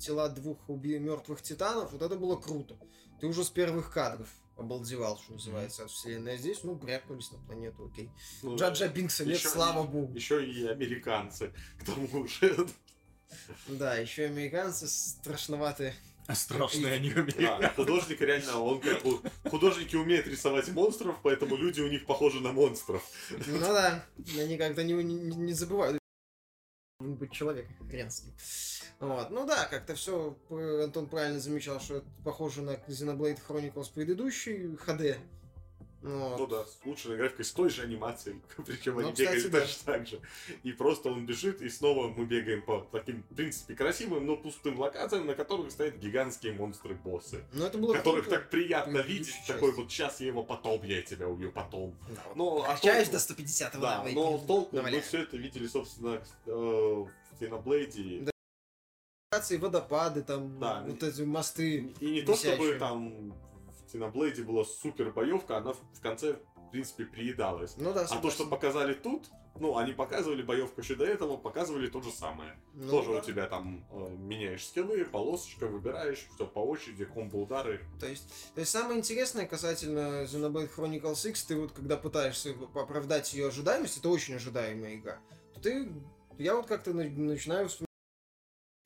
тела двух уби... мертвых титанов, вот это было круто. Ты уже с первых кадров обалдевал, что называется, от вселенной. А здесь, ну, брякнулись на планету, окей. Ну, Джаджа Бинкса нет, еще слава богу. Еще и американцы, к тому же. Да, еще американцы страшноватые. Страшные они Да, художник реально, он как бы... Художники умеют рисовать монстров, поэтому люди у них похожи на монстров. Ну да, они как-то не, не, не забывают. Быть человек, хрен с ним. Вот. Ну да, как-то все Антон правильно замечал, что это похоже на Xenoblade Chronicles предыдущий HD. Вот. Ну да, с улучшенной графикой, с той же анимацией. (laughs) Причем Ну, они кстати, бегают да. точно так же. И просто он бежит, и снова мы бегаем по таким, в принципе, красивым, но пустым локациям, на которых стоят гигантские монстры-боссы. Ну это было Которых круто. так приятно Предыдущей видеть, такой части. вот сейчас я его потом, я тебя убью потом. Да. Ну, а толку- до 150 Да, да, но толку мы все это видели, собственно, э, в Xenoblade. Да. Водопады, там, Да. вот эти мосты. И не то, чтобы висящие. там в Xenoblade была супер боевка, она в конце в принципе, приедалось. Ну да, А то, что показали тут, ну, они показывали боевку еще до этого, показывали то же самое. Ну Тоже да. у тебя там э, меняешь скиллы, полосочка, выбираешь, все по очереди, комбо-удары. То есть, то есть самое интересное касательно Xenoblade Chronicles X, ты вот когда пытаешься оправдать ее ожидаемость, это очень ожидаемая игра, то ты, я вот как-то на- начинаю вспоминать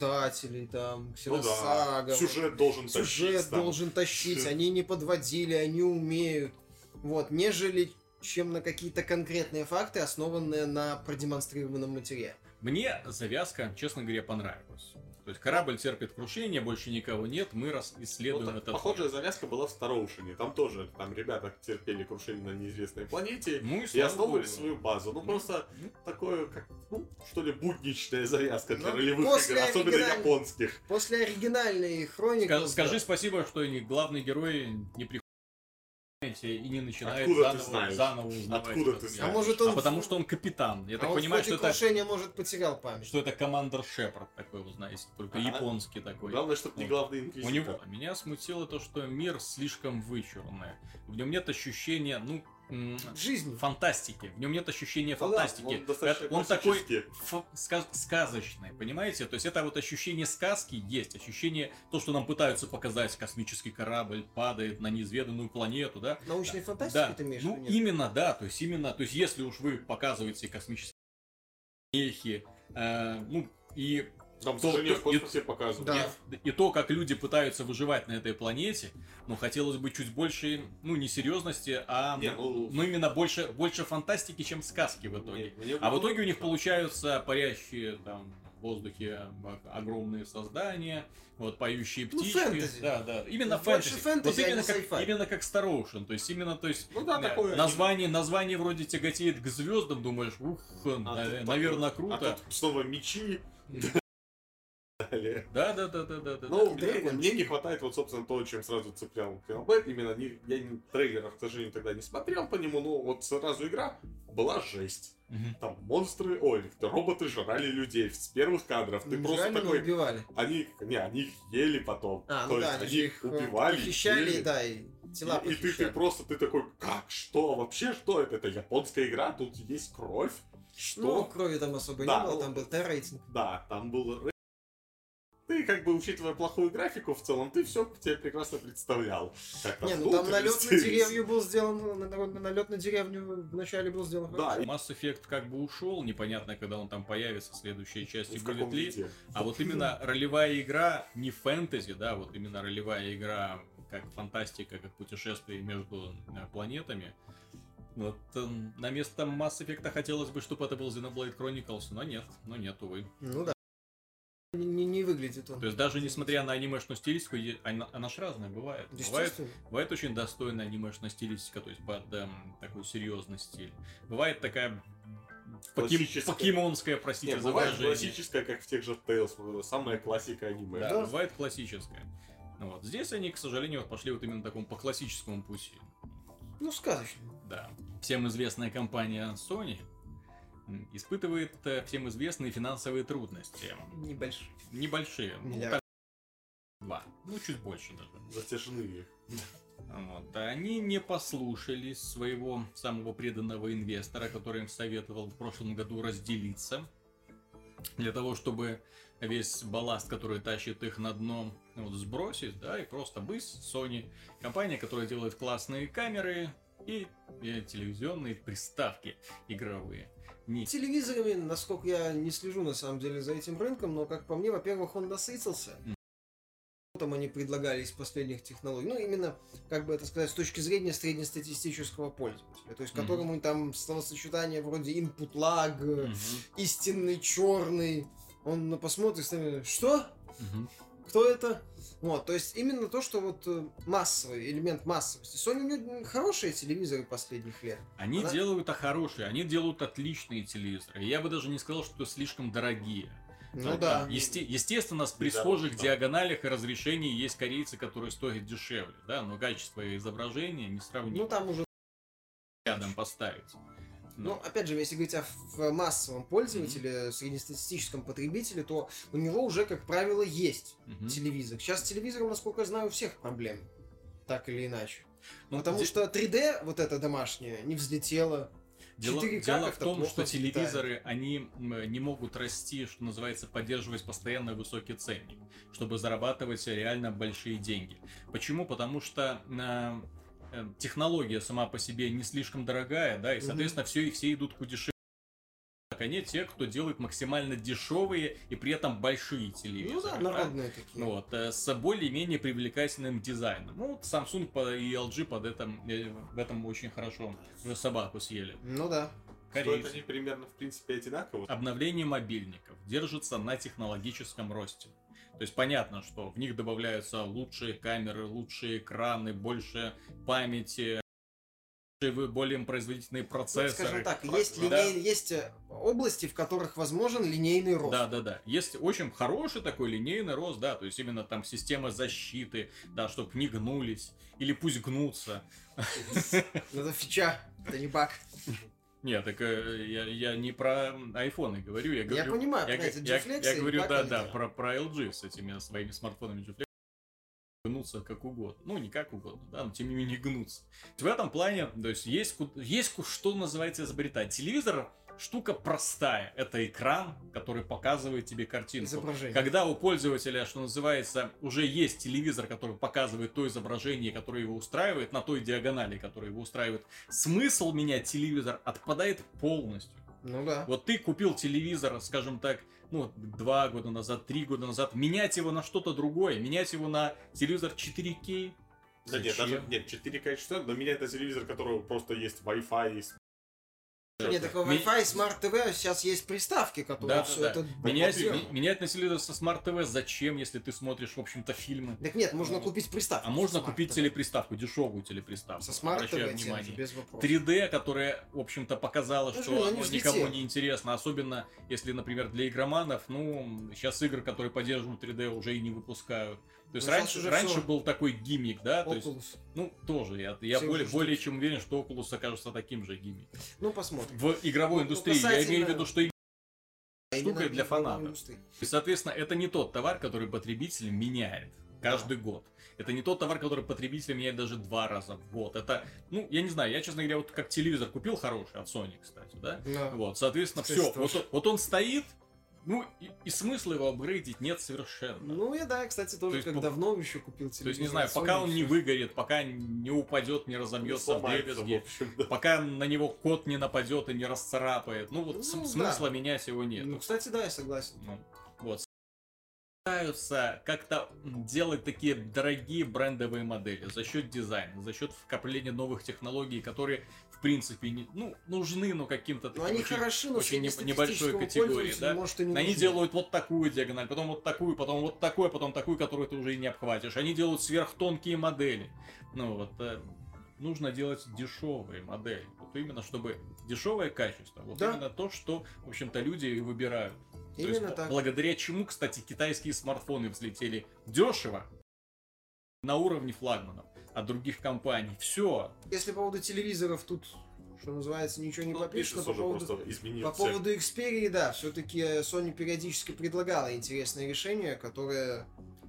Писателей, там, Ну Ксеносага, да, сюжет должен сюжет тащить. там. должен тащить, Сюжет. они не подводили, они умеют, вот, нежели чем на какие-то конкретные факты, основанные на продемонстрированном материале. Мне завязка, честно говоря, понравилась. То есть корабль терпит крушение, больше никого нет, мы раз исследуем Вот, этот похожая завязка была в Староушене. Там тоже, там ребята терпели крушение на неизвестной планете Ну и, и основывали богу. свою базу. Ну, Ну, просто ну, такое, как, ну, что ли, будничная завязка для Ну, ролевых игр, особенно оригинальной- японских. После оригинальной хроники... ска- Скажи спасибо, что главный герой не приходит и не начинает Откуда ты заново, знаешь? заново узнавать. Откуда ты. А знаешь? может А он... потому что он капитан. Я а так он понимаю, что ходе это, крушения, может, потерял память. что это командор Шепард такой, вы знаете, только А, японский такой. Главное, чтобы не главный У инквизитор. него меня смутило то, что мир слишком вычурный. В нем нет ощущения, ну, м, Жизнь. фантастики. В нем нет ощущения Ну да, фантастики. он достаточно Это- он такой классический. ф- ска- сказочный, понимаете? То есть это вот ощущение сказки есть, ощущение, то, что нам пытаются показать, космический корабль падает на неизведанную планету, да? Научной фантастики Да, ты имеешь ну? Нет? именно, да, то есть именно, то есть если уж вы показываете космические мехи, э, ну и Там, к то- сожалению, в космосе показывают. Да. и, и то, как люди пытаются выживать на этой планете, ну, хотелось бы чуть больше, ну, не серьезности, а Не, ну, ну, именно больше, больше фантастики, чем сказки в итоге. мне- мне А в итоге у них получаются парящие там в воздухе а, огромные создания, вот поющие Ну, птички. фэнтези. Да, да. Именно фэнтези. фэнтези, вот а именно как, именно как Star Ocean. То есть именно, то есть Ну да, да, такое. название, название вроде тяготеет к звездам, думаешь, ух, А тут наверное, такое- круто. А тут снова мечи. Далее. Да, да, да, да, да, да. Ну, да. мне, мне не хватает вот, собственно, того, чем сразу цеплял Xenoblade. Именно не, я не, трейлеров, к сожалению, тогда не смотрел по нему, но вот сразу игра была жесть. Мгм. Там монстры, ой, роботы жрали людей с первых кадров. Ты Не просто жрали, но такой, убивали. они, не, они их ели потом. А, То ну есть да, они они их э, убивали, похищали, ели. да, и тела и, и ты, ты просто, ты такой, как, что, вообще, что это? Это японская игра, тут есть кровь? Что? Ну, крови там особо Да, не было, ну, там был Т-рейтинг. Да, там был... Ты, как бы, учитывая плохую графику в целом, ты все тебе прекрасно представлял. Не, ну там налет на (laughs) деревню был сделан, на- на- налет на деревню вначале был сделан. Да, и- Mass Effect как бы ушел, непонятно, когда он там появится, следующая часть и в будет ли. виде. А вот именно (laughs) ролевая игра не фэнтези, да, вот именно ролевая игра как фантастика, как путешествие между э, планетами. Вот э, на место Mass Effect хотелось бы, чтобы это был Xenoblade Chronicles, но нет, но нет, увы. Ну да. Не, не- выглядит он. То есть даже несмотря на анимешную стилистику, она, она ж разная бывает. Бывает, бывает очень достойная анимешная стилистика, то есть под эм, такой серьезный стиль. Бывает такая Классическая. покемонская, простите, Нет, бывает классическая, как в тех же Tales, самая классика аниме. Да, Да. бывает классическая. Вот. Здесь они, к сожалению, вот пошли вот именно такому по классическому пути. Ну, сказочно. Да. Всем известная компания Sony испытывает э, всем известные финансовые трудности. Небольшой. Небольшие. Ну, два. Ну, чуть больше даже. Затяжные. Вот. А Они не послушались своего самого преданного инвестора, который им советовал в прошлом году разделиться. Для того, чтобы весь балласт, который тащит их на дно, вот, сбросить, да, и просто быс, Sony, компания, которая делает классные камеры и, и телевизионные приставки игровые. Не Телевизорами, насколько я не слежу на самом деле за этим рынком, но как по мне, во-первых, он насытился. Что там они предлагали из последних технологий. Ну, именно, как бы это сказать, с точки зрения среднестатистического пользователя. То есть, которому там словосочетание вроде input lag, Мгм. истинный черный. Он посмотрит, что? Мгм. Кто это? Вот, то есть именно то, что вот э, массовый, элемент массовости. Sony у него хорошие телевизоры последних лет. Они Она- делают а хорошие, они делают отличные телевизоры. Я бы даже не сказал, что слишком дорогие. Ну Ну, да. есте- естественно, при Да, схожих да. диагоналях и разрешении есть корейцы, которые стоят дешевле, да, но качество изображения не сравнить. Ну там уже рядом поставить. Ну, опять же, если говорить о массовом пользователе, среднестатистическом потребителе, то у него уже, как правило, есть Мгм. телевизор. Сейчас с телевизором, насколько я знаю, у всех проблем. Так или иначе. Ну, Потому де- что 3D, вот это домашнее, не взлетело. Дело, 4К дело в том, что взлетает. телевизоры, они не могут расти, что называется, поддерживать постоянно высокий ценник, чтобы зарабатывать реально большие деньги. Почему? Потому что э, технология сама по себе не слишком дорогая, да, и, соответственно, все, все идут к дешевле. Они те, кто делает максимально дешевые и при этом большие телевизоры. Ну да, да? народные такие. Ну Вот, э, с более-менее привлекательным дизайном. Ну, вот Samsung и LG под этом, э, в этом очень хорошо уже собаку съели. Ну да. Стоят Корейцы. они примерно, в принципе, одинаково. Обновление мобильников держится на технологическом росте. То есть понятно, что в них добавляются лучшие камеры, лучшие экраны, больше памяти, более производительные Ну, процессоры. скажем так, есть, да. линей- есть э, области, в которых возможен линейный рост. Да, да, да. Есть очень хороший такой линейный рост, да, то есть именно там система защиты, да, чтобы не гнулись, или пусть гнутся. Ну, Это фича, это не баг. Нет, так э, я, я не про айфоны говорю, я Я говорю... понимаю, Я, эти я- я и говорю, баг да, они да, делают. про, про LG с этими своими смартфонами G-Flex гнутся как угодно. Ну, не как угодно, да, но тем не менее гнутся. В этом плане, то есть есть, есть что называется изобретать. Телевизор штука простая. Это экран, который показывает тебе картинку. Изображение. Когда у пользователя, что называется, уже есть телевизор, который показывает то изображение, которое его устраивает, на той диагонали, которая его устраивает, смысл менять телевизор отпадает полностью. Ну да. Вот ты купил телевизор, скажем так, ну, два года назад, три года назад, менять его на что-то другое, менять его на телевизор 4К. Да нет, даже нет, 4К что но меня это телевизор, которого просто есть Wi-Fi, есть Нет, Ми- Wi-Fi, Smart TV, сейчас есть приставки, которые Да, все да, это Менять, блокируют. ми- менять на телевизор со Smart TV зачем, если ты смотришь, в общем-то, фильмы? Так нет, можно купить приставку. А можно купить TV. телеприставку, дешевую телеприставку. Со Smart TV внимание. без вопросов. 3D, которая, в общем-то, показала, Ну, что ну, никому не интересно, особенно если, например, для игроманов, ну, сейчас игры, которые поддерживают 3D, уже и не выпускают. То есть раньше, уже раньше всё. был такой гиммик, да, то есть, Oculus. ну, тоже, я, я Все более, более чем уверен, что Oculus окажется таким же гиммиком. Ну, посмотрим. В игровой Ну, индустрии, я касательно- имею в виду, что и, штука для фанатов. индустрии. соответственно, это не тот товар, который потребитель меняет каждый год. Это не тот товар, который потребитель меняет даже два раза в год. Это, ну, я не знаю, я, честно говоря, вот как телевизор купил хороший от Sony, кстати, да? Да. Вот, соответственно, Кстати, все. Вот, вот он стоит, ну, и, и смысла его апгрейдить нет совершенно. Ну, я, да, кстати, тоже есть, как по- давно еще купил телевизор. То есть, не знаю, пока он не выгорит, пока не упадет, не разомьется в дребезги, да. пока на него кот не нападет и не расцарапает. Ну, вот Ну, см- да. смысла менять его нет. Ну, кстати, да, я согласен. Ну, вот. Пытаются как-то делать такие дорогие брендовые модели за счет дизайна, за счет вкрапления новых технологий, которые принципе не, ну, нужны, но каким-то таким они очень- хороши, но очень не- небольшой категории, да. Может, и не Они нужны. делают вот такую диагональ, потом вот такую, потом вот такую, потом такую, которую ты уже и не обхватишь. Они делают сверхтонкие модели. Ну вот, э, нужно делать дешевые модели. Вот именно, чтобы дешевое качество. Вот Да. именно то, что, в общем-то, люди и выбирают. То Именно есть, так. благодаря чему, кстати, китайские смартфоны взлетели дешево на уровне флагманов от других компаний. Все. Если по поводу телевизоров тут, что называется, ничего не Ну, попишешь, по поводу... По поводу Xperia, да, все-таки Sony периодически предлагала интересные решения, которые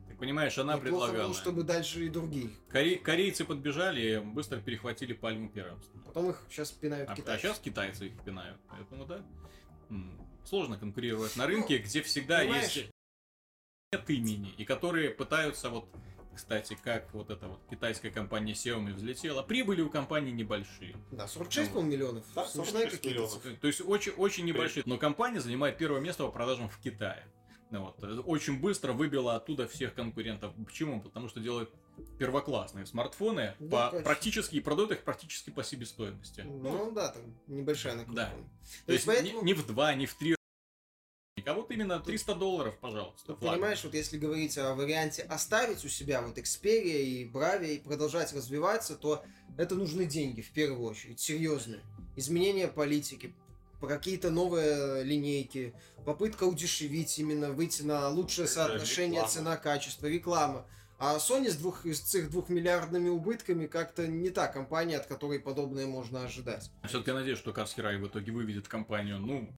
Ты понимаешь, она неплохо предлагала. было, чтобы дальше и другие. Коре- Корейцы подбежали и быстро перехватили пальму первенства. Потом их сейчас пинают А, китайцы. сейчас китайцы их пинают. Поэтому да. Сложно конкурировать на рынке, где всегда Ну, понимаешь- есть нет имени, и которые пытаются вот, кстати, как вот эта вот китайская компания Xiaomi взлетела, прибыли у компании небольшие. Да, 46, Ну, миллионов. Да, Смешные 46 какие-то миллионов. То есть очень, очень небольшие. Но компания занимает первое место по продажам в Китае. Ну вот. Очень быстро выбила оттуда всех конкурентов. Почему? Потому что делает первоклассные смартфоны Да, по, конечно. практически и продают их практически по себестоимости. Ну да, там небольшая накрутка. Да. То, То есть, есть поэтому, не, не в два, не в три. А вот именно 300 долларов, пожалуйста. понимаешь, вот если говорить о варианте оставить у себя вот Xperia и Bravia и продолжать развиваться, то это нужны деньги в первую очередь, серьезные. Изменение политики, какие-то новые линейки, попытка удешевить именно, выйти на лучшее Это соотношение цена-качество, реклама. А Sony с, двух, с их двухмиллиардными убытками как-то не та компания, от которой подобное можно ожидать. Все-таки надеюсь, что Кавскирай в итоге выведет компанию, ну,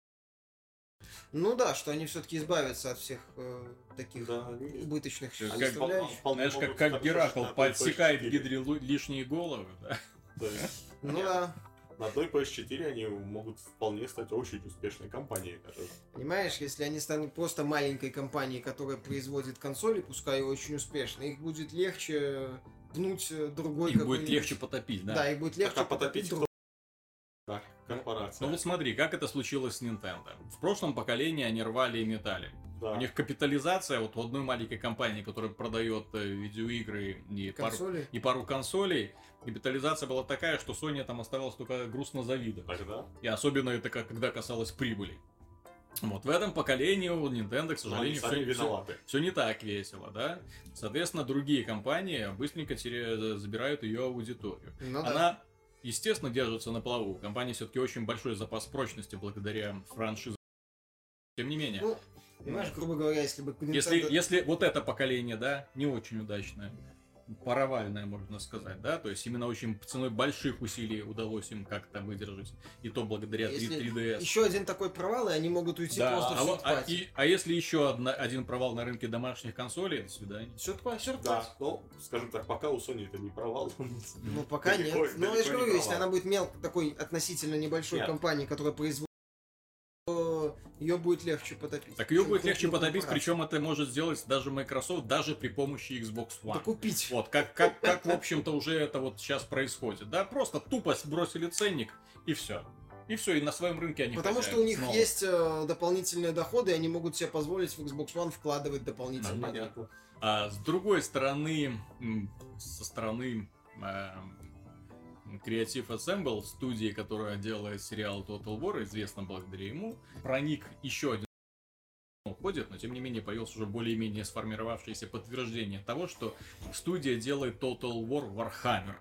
Ну да, что они все-таки избавятся от всех э, таких Да, убыточных Как- Знаешь, как, как Геракл подсекает PS4. Гидре лишние головы, да? Ну да. на одной PS4 они могут вполне стать очень успешной компанией даже. Понимаешь, если они станут просто маленькой компанией, которая производит консоли, пускай и очень успешно, их будет легче пнуть э, другой Их будет легче потопить, да? Да, их будет легче Так, а потопить друг- кто? Да, корпорация. Ну вот смотри, как это случилось с Nintendo. В прошлом поколении они рвали и метали. Да. У них капитализация вот у одной маленькой компании, которая продает э, видеоигры и пару, консоли. и пару консолей, капитализация была такая, что Sony там оставалось только грустно завидовать. Тогда И особенно это как, когда касалось прибыли. Вот в этом поколении у Nintendo, к сожалению, сами все, виноваты. не так весело, да? Соответственно, другие компании быстренько забирают ее аудиторию. Ну да. Естественно, держится на плаву. У компании все-таки очень большой запас прочности благодаря франшизе. Тем не менее, Ну, понимаешь, грубо говоря, если бы если, если вот это поколение, да, не очень удачное, паровальное, можно сказать, да, то есть именно очень ценой больших усилий удалось им как-то выдержать, и то благодаря 3, Если 3DS. Еще один такой провал, и они могут уйти Да, просто а, в а, и- а если еще одна- один провал на рынке домашних консолей, до свидания. Сюрприз, сюрприз. Да, ну, скажем так, пока у Sony это не провал. Ну, (laughs) пока нет. Ну, я же говорю, если она будет мелкой, такой относительно небольшой Нет. компанией, которая производит, ее будет легче потопить. Так ее будет легче потопить, причем это может сделать даже Microsoft, даже при помощи Xbox Да One. купить. Вот, как, как, как, в общем-то, уже это вот сейчас происходит, да, просто тупо сбросили ценник, и все. И все, и на своем рынке они Потому что у них снова. есть э, дополнительные доходы, и они могут себе позволить в Xbox One вкладывать дополнительные. Да. А с другой стороны, со стороны эм, Creative Assemble, студии, которая делает сериал Total War, известно благодаря ему, проник еще один уходит, но тем не менее появилось уже более-менее сформировавшееся подтверждение того, что студия делает Total War Warhammer.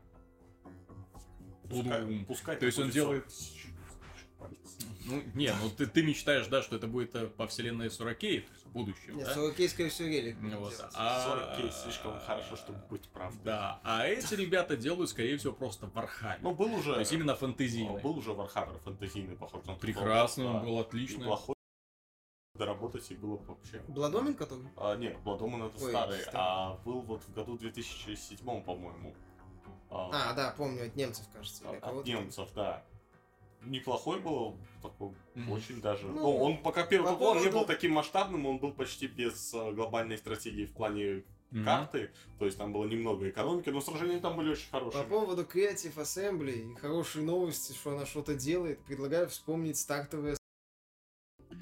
Пускай, пускай То есть он делает- 40 тысяч. Ну, не, ну ты, ты мечтаешь, да, что это будет э, по вселенной 40 то есть в будущем, Нет, да? 40 скорее всего, релик. Вот, будет. а- 40 кейс слишком хорошо, чтобы быть правдой. Да, а эти ребята делают, скорее всего, просто Warhammer. Ну, был уже... То есть именно фэнтезийный. Был уже Warhammer фэнтезийный, похож на Прекрасный, он был отличный. Неплохой. Доработать и было вообще. Бладомин, который? А, нет, Blood это Ой, старый, старый. а был вот в году 2007, по-моему. А, да, помню, от немцев, кажется. или от кого-то. немцев, да. Неплохой был, такой, Мгм. очень даже. Ну, Ну, он пока первый по план не поводу- был таким масштабным, он был почти без э, глобальной стратегии в плане Мгм. карты, то есть там было немного экономики, но сражения там были очень По хорошие. поводу Creative Assembly и хорошие новости, что она что-то делает, предлагаю вспомнить стартовые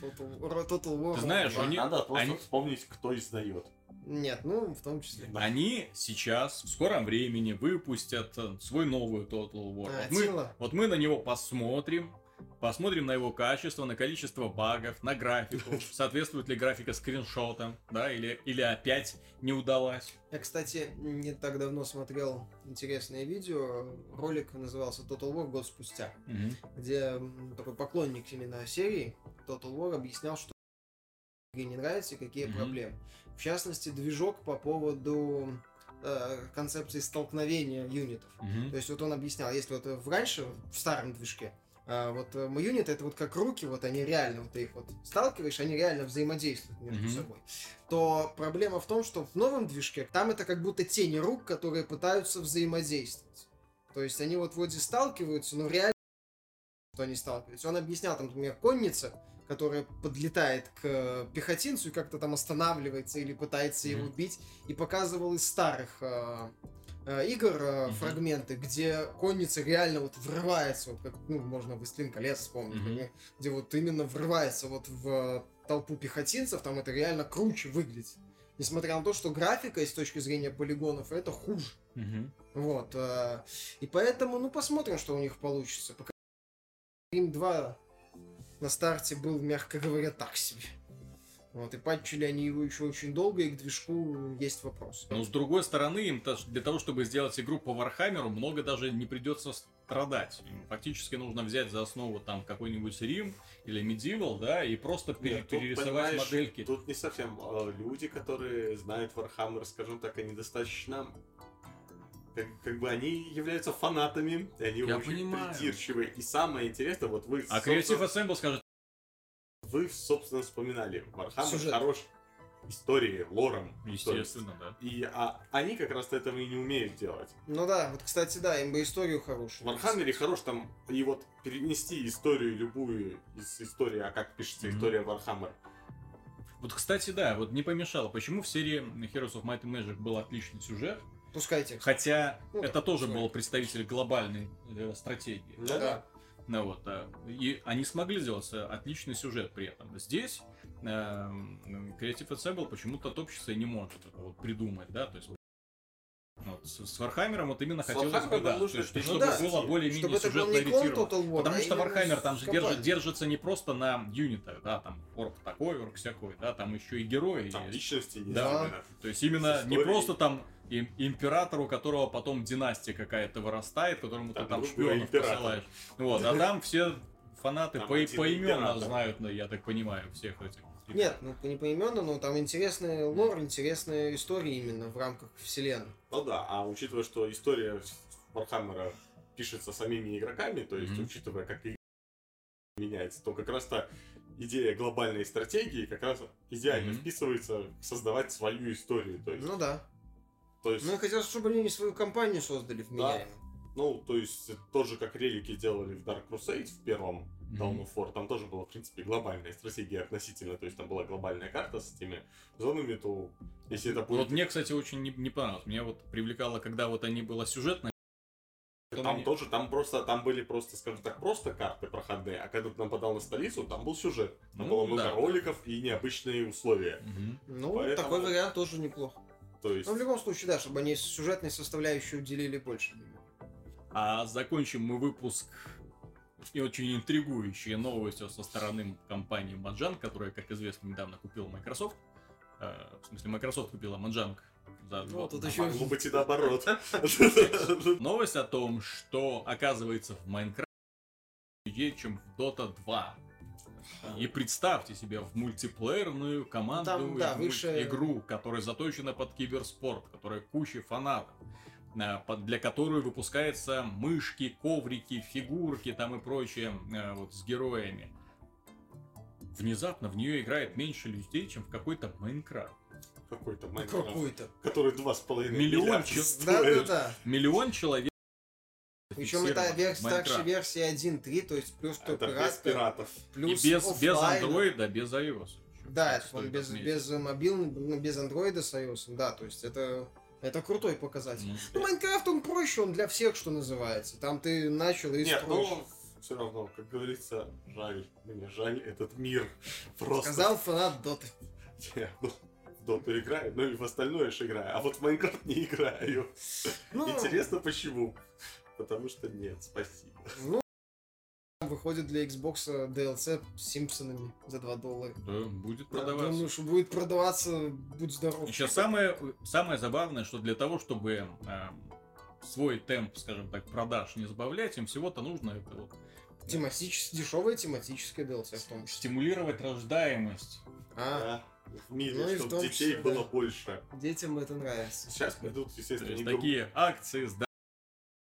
Total, Total War. Ты знаешь, Надо они- просто они- вспомнить, кто издает. Нет, ну, в том числе. Они сейчас в скором времени выпустят э, свой новый Total War. А, Вот мы, вот мы на него посмотрим, посмотрим на его качество, на количество багов, на графику, (laughs) соответствует ли графика скриншотам, да, или, или опять не удалась. Я, кстати, не так давно смотрел интересное видео. Ролик назывался Total War год спустя, где м, такой поклонник именно серии Total War объяснял, что игре не нравится и какие Мгм. проблемы. В частности, движок по поводу э, концепции столкновения юнитов. То есть вот он объяснял, если вот в раньше, в старом движке, а, вот э, юниты это вот как руки, вот они реально, вот ты их вот сталкиваешь, они реально взаимодействуют между Мгм. собой. То проблема в том, что в новом движке там это как будто тени рук, которые пытаются взаимодействовать. То есть они вот вроде сталкиваются, но реально что они сталкиваются. Он объяснял, там, например, конница, которая подлетает к э, пехотинцу и как-то там останавливается или пытается его Мгм. бить, и показывал из старых э, э, игр э, Мгм. фрагменты, где конница реально вот врывается, вот как, ну, можно «Властелин колец» вспомнить, Мгм. например, где вот именно врывается вот в толпу пехотинцев, там это реально круче выглядит. Несмотря на то, что графика и с точки зрения полигонов это хуже. Мгм. Вот. э, И поэтому, ну, посмотрим, что у них получится. Пока Рим 2 на старте был, мягко говоря, так себе. Вот, и патчили они его еще очень долго, и к движку есть вопрос. Но с другой стороны, им то- для того, чтобы сделать игру по Warhammer у, много даже не придется страдать. Им фактически нужно взять за основу там какой-нибудь Рим или Medieval, да, и просто пере- Нет, тут, перерисовать понимаешь, модельки. Тут не совсем. э, Люди, которые знают Warhammer, скажем так, они достаточно... Как, как бы они являются фанатами, и они Я очень понимаю. придирчивые. И самое интересное, вот вы... А Creative Assemble скажет, вы, собственно, вспоминали. Warhammer Сюжет. хорош историей, лором. Естественно, да. И а, они как раз этого и не умеют делать. Ну да, вот, кстати, да, им бы историю В хорошую. Warhammer хорош там и вот перенести историю любую из истории, а как пишется Мгм. история Warhammer. Вот, кстати, да, вот не помешало. Почему в серии Heroes of Might and Magic был отличный сюжет? Пускайте. Хотя Ну, это да, тоже sorry. был представитель глобальной э, стратегии. Да, да. Ну вот, да. И они смогли сделать э, отличный сюжет при этом. Здесь э, Creative Assembly почему-то топчется и не может это вот придумать, да, то есть вот, с, с Warhammer ом вот именно хотелось бы, да, то есть, чтобы да, было более-менее сюжетно ориентировано. Потому а что Warhammer там же держит, держится не просто на юнитах, да, там орк такой, орк всякой, да, там еще и герои Там есть. личности есть. Да. именно. То есть именно не просто там им- император, у которого потом династия какая-то вырастает, которому Там ты там шпионов император. посылаешь. Вот, а там все фанаты Там по, один поименно император. знают, ну, я так понимаю, всех этих. Нет, ну не поименно, но там интересный лор, интересная история именно в рамках вселенной. Ну да, а учитывая, что история Warhammer пишется самими игроками, то есть Мгм. учитывая, как игра меняется, то как раз-то идея глобальной стратегии как раз идеально Мгм. вписывается в создавать свою историю. То есть, Ну да. то есть, Ну и хотелось, чтобы они свою компанию создали вменяемую. ну, то есть, тоже как релики делали в Dark Crusade в первом Dawn of War, там тоже была, в принципе, глобальная стратегия относительно, то есть там была глобальная карта с этими зонами, то если это будет... Вот мне, кстати, очень не, не понравилось. Меня вот привлекало, когда вот они было сюжетно. Там они- тоже, там просто, там были просто, скажем так, просто карты проходные, а когда ты нападал на столицу, там был сюжет. Там Ну, было много да. роликов и необычные условия. Мгм. Ну, Поэтому- такой вариант тоже неплохо. То есть, Но в любом случае, да, чтобы они сюжетной составляющей уделили больше. А закончим мы выпуск и очень интригующей новостью со стороны компании Маджан, которая, как известно, недавно купила Microsoft. Э, В смысле, Microsoft купила Маджанг за Ну, тут еще могло быть и наоборот. (laughs) Новость о том, что оказывается в Майнкрафте людей, чем в Dota 2. И представьте себе в мультиплеерную командную Там, да, игру- выше- игру, которая заточена под киберспорт, которая куча фанатов, для которой выпускаются мышки, коврики, фигурки там и прочее э, вот с героями. Внезапно в нее играет меньше людей, чем в какой-то Minecraft. Какой-то Minecraft, какой-то. который два с половиной Миллион миллиарда чё- стоит. Да-да-да. Миллион человек. Причем это лицензированная верс- в Minecraft. также версия 1.3, то есть плюс Это только без пиратка, пиратов. И плюс без, без оффлайн. андроида, без iOS. Да, это Стоит он без, без мобильного, без андроида с iOS, да, то есть это, это крутой показатель. Ну, Ну, Minecraft, он проще, он для всех, что называется. Там ты начал и Нет, строишь. ну, все равно, как говорится, жаль, мне жаль этот мир. Просто. Сказал фанат Доты. Я, ну, в доту играю, ну и в остальное же играю, а вот в Майнкрафт не играю. Ну, Интересно почему? Потому что нет, спасибо. Ну, выходит для Xbox DLC с Симпсонами за 2 доллара. да, будет Да, продаваться. Думаю, что будет продаваться, будь здоров. Еще самое, самое забавное, что для того, чтобы эм, свой темп, скажем так, продаж не забавлять, им всего-то нужно это вот Тематически, дешевая тематическая DLC в том числе. стимулировать рождаемость. А, Да, в мире, Ну чтобы том детей числе, да. было больше. детям это нравится. Сейчас придут, То естественно, есть игру- такие акции, сда-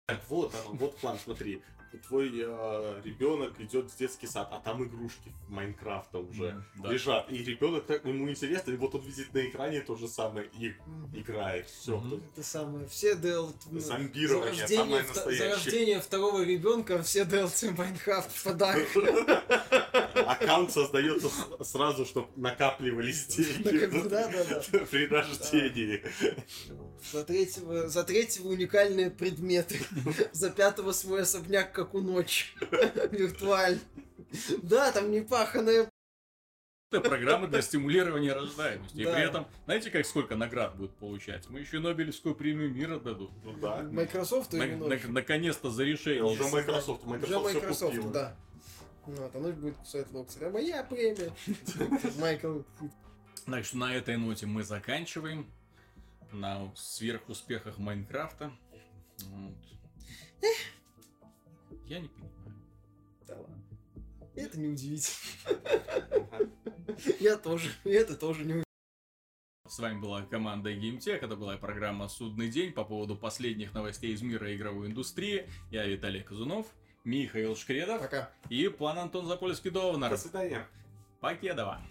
Так, вот оно, вот план, смотри. Твой ребенок идет в детский сад, а там игрушки Майнкрафта уже Да. лежат. И ребенок так ему интересно, и вот он видит на экране то же самое и Мгм. играет. Все. Мгм. Это самое, все DL... ну, Зомбирование за рождение, самое за настоящее. рождение второго ребенка все DLC Майнкрафт в подарок. (laughs) Аккаунт создается сразу, чтобы накапливались (laughs) деньги Да, да, да. (laughs) при рождении. За третьего, за третьего уникальные предметы. За пятого свой особняк, как у ночи. (laughs) Виртуаль. Да, там непаханная... (laughs) Это программа для стимулирования рождаемости. И Да. при этом, знаете, как сколько наград будет получать? Мы еще Нобелевскую премию мира дадут. Ну да. Microsoft и На- на- ночью. наконец-то за решение. Уже Microsoft, Уже Microsoft всё Microsoft, да. Вот, оно будет кусать локти. А моя премия. (laughs) Майкл. Так что на этой ноте мы заканчиваем. На сверхуспехах Майнкрафта. Вот. Я не понимаю. Да ладно. Это не удивительно. Я тоже. Это тоже не С вами была команда GameTech, это была программа «Судный день» по поводу последних новостей из мира игровой индустрии. Я Виталий Казунов, Михаил Шкредов Пока. и план Антон Запольский-Довнар. До свидания. Покедова.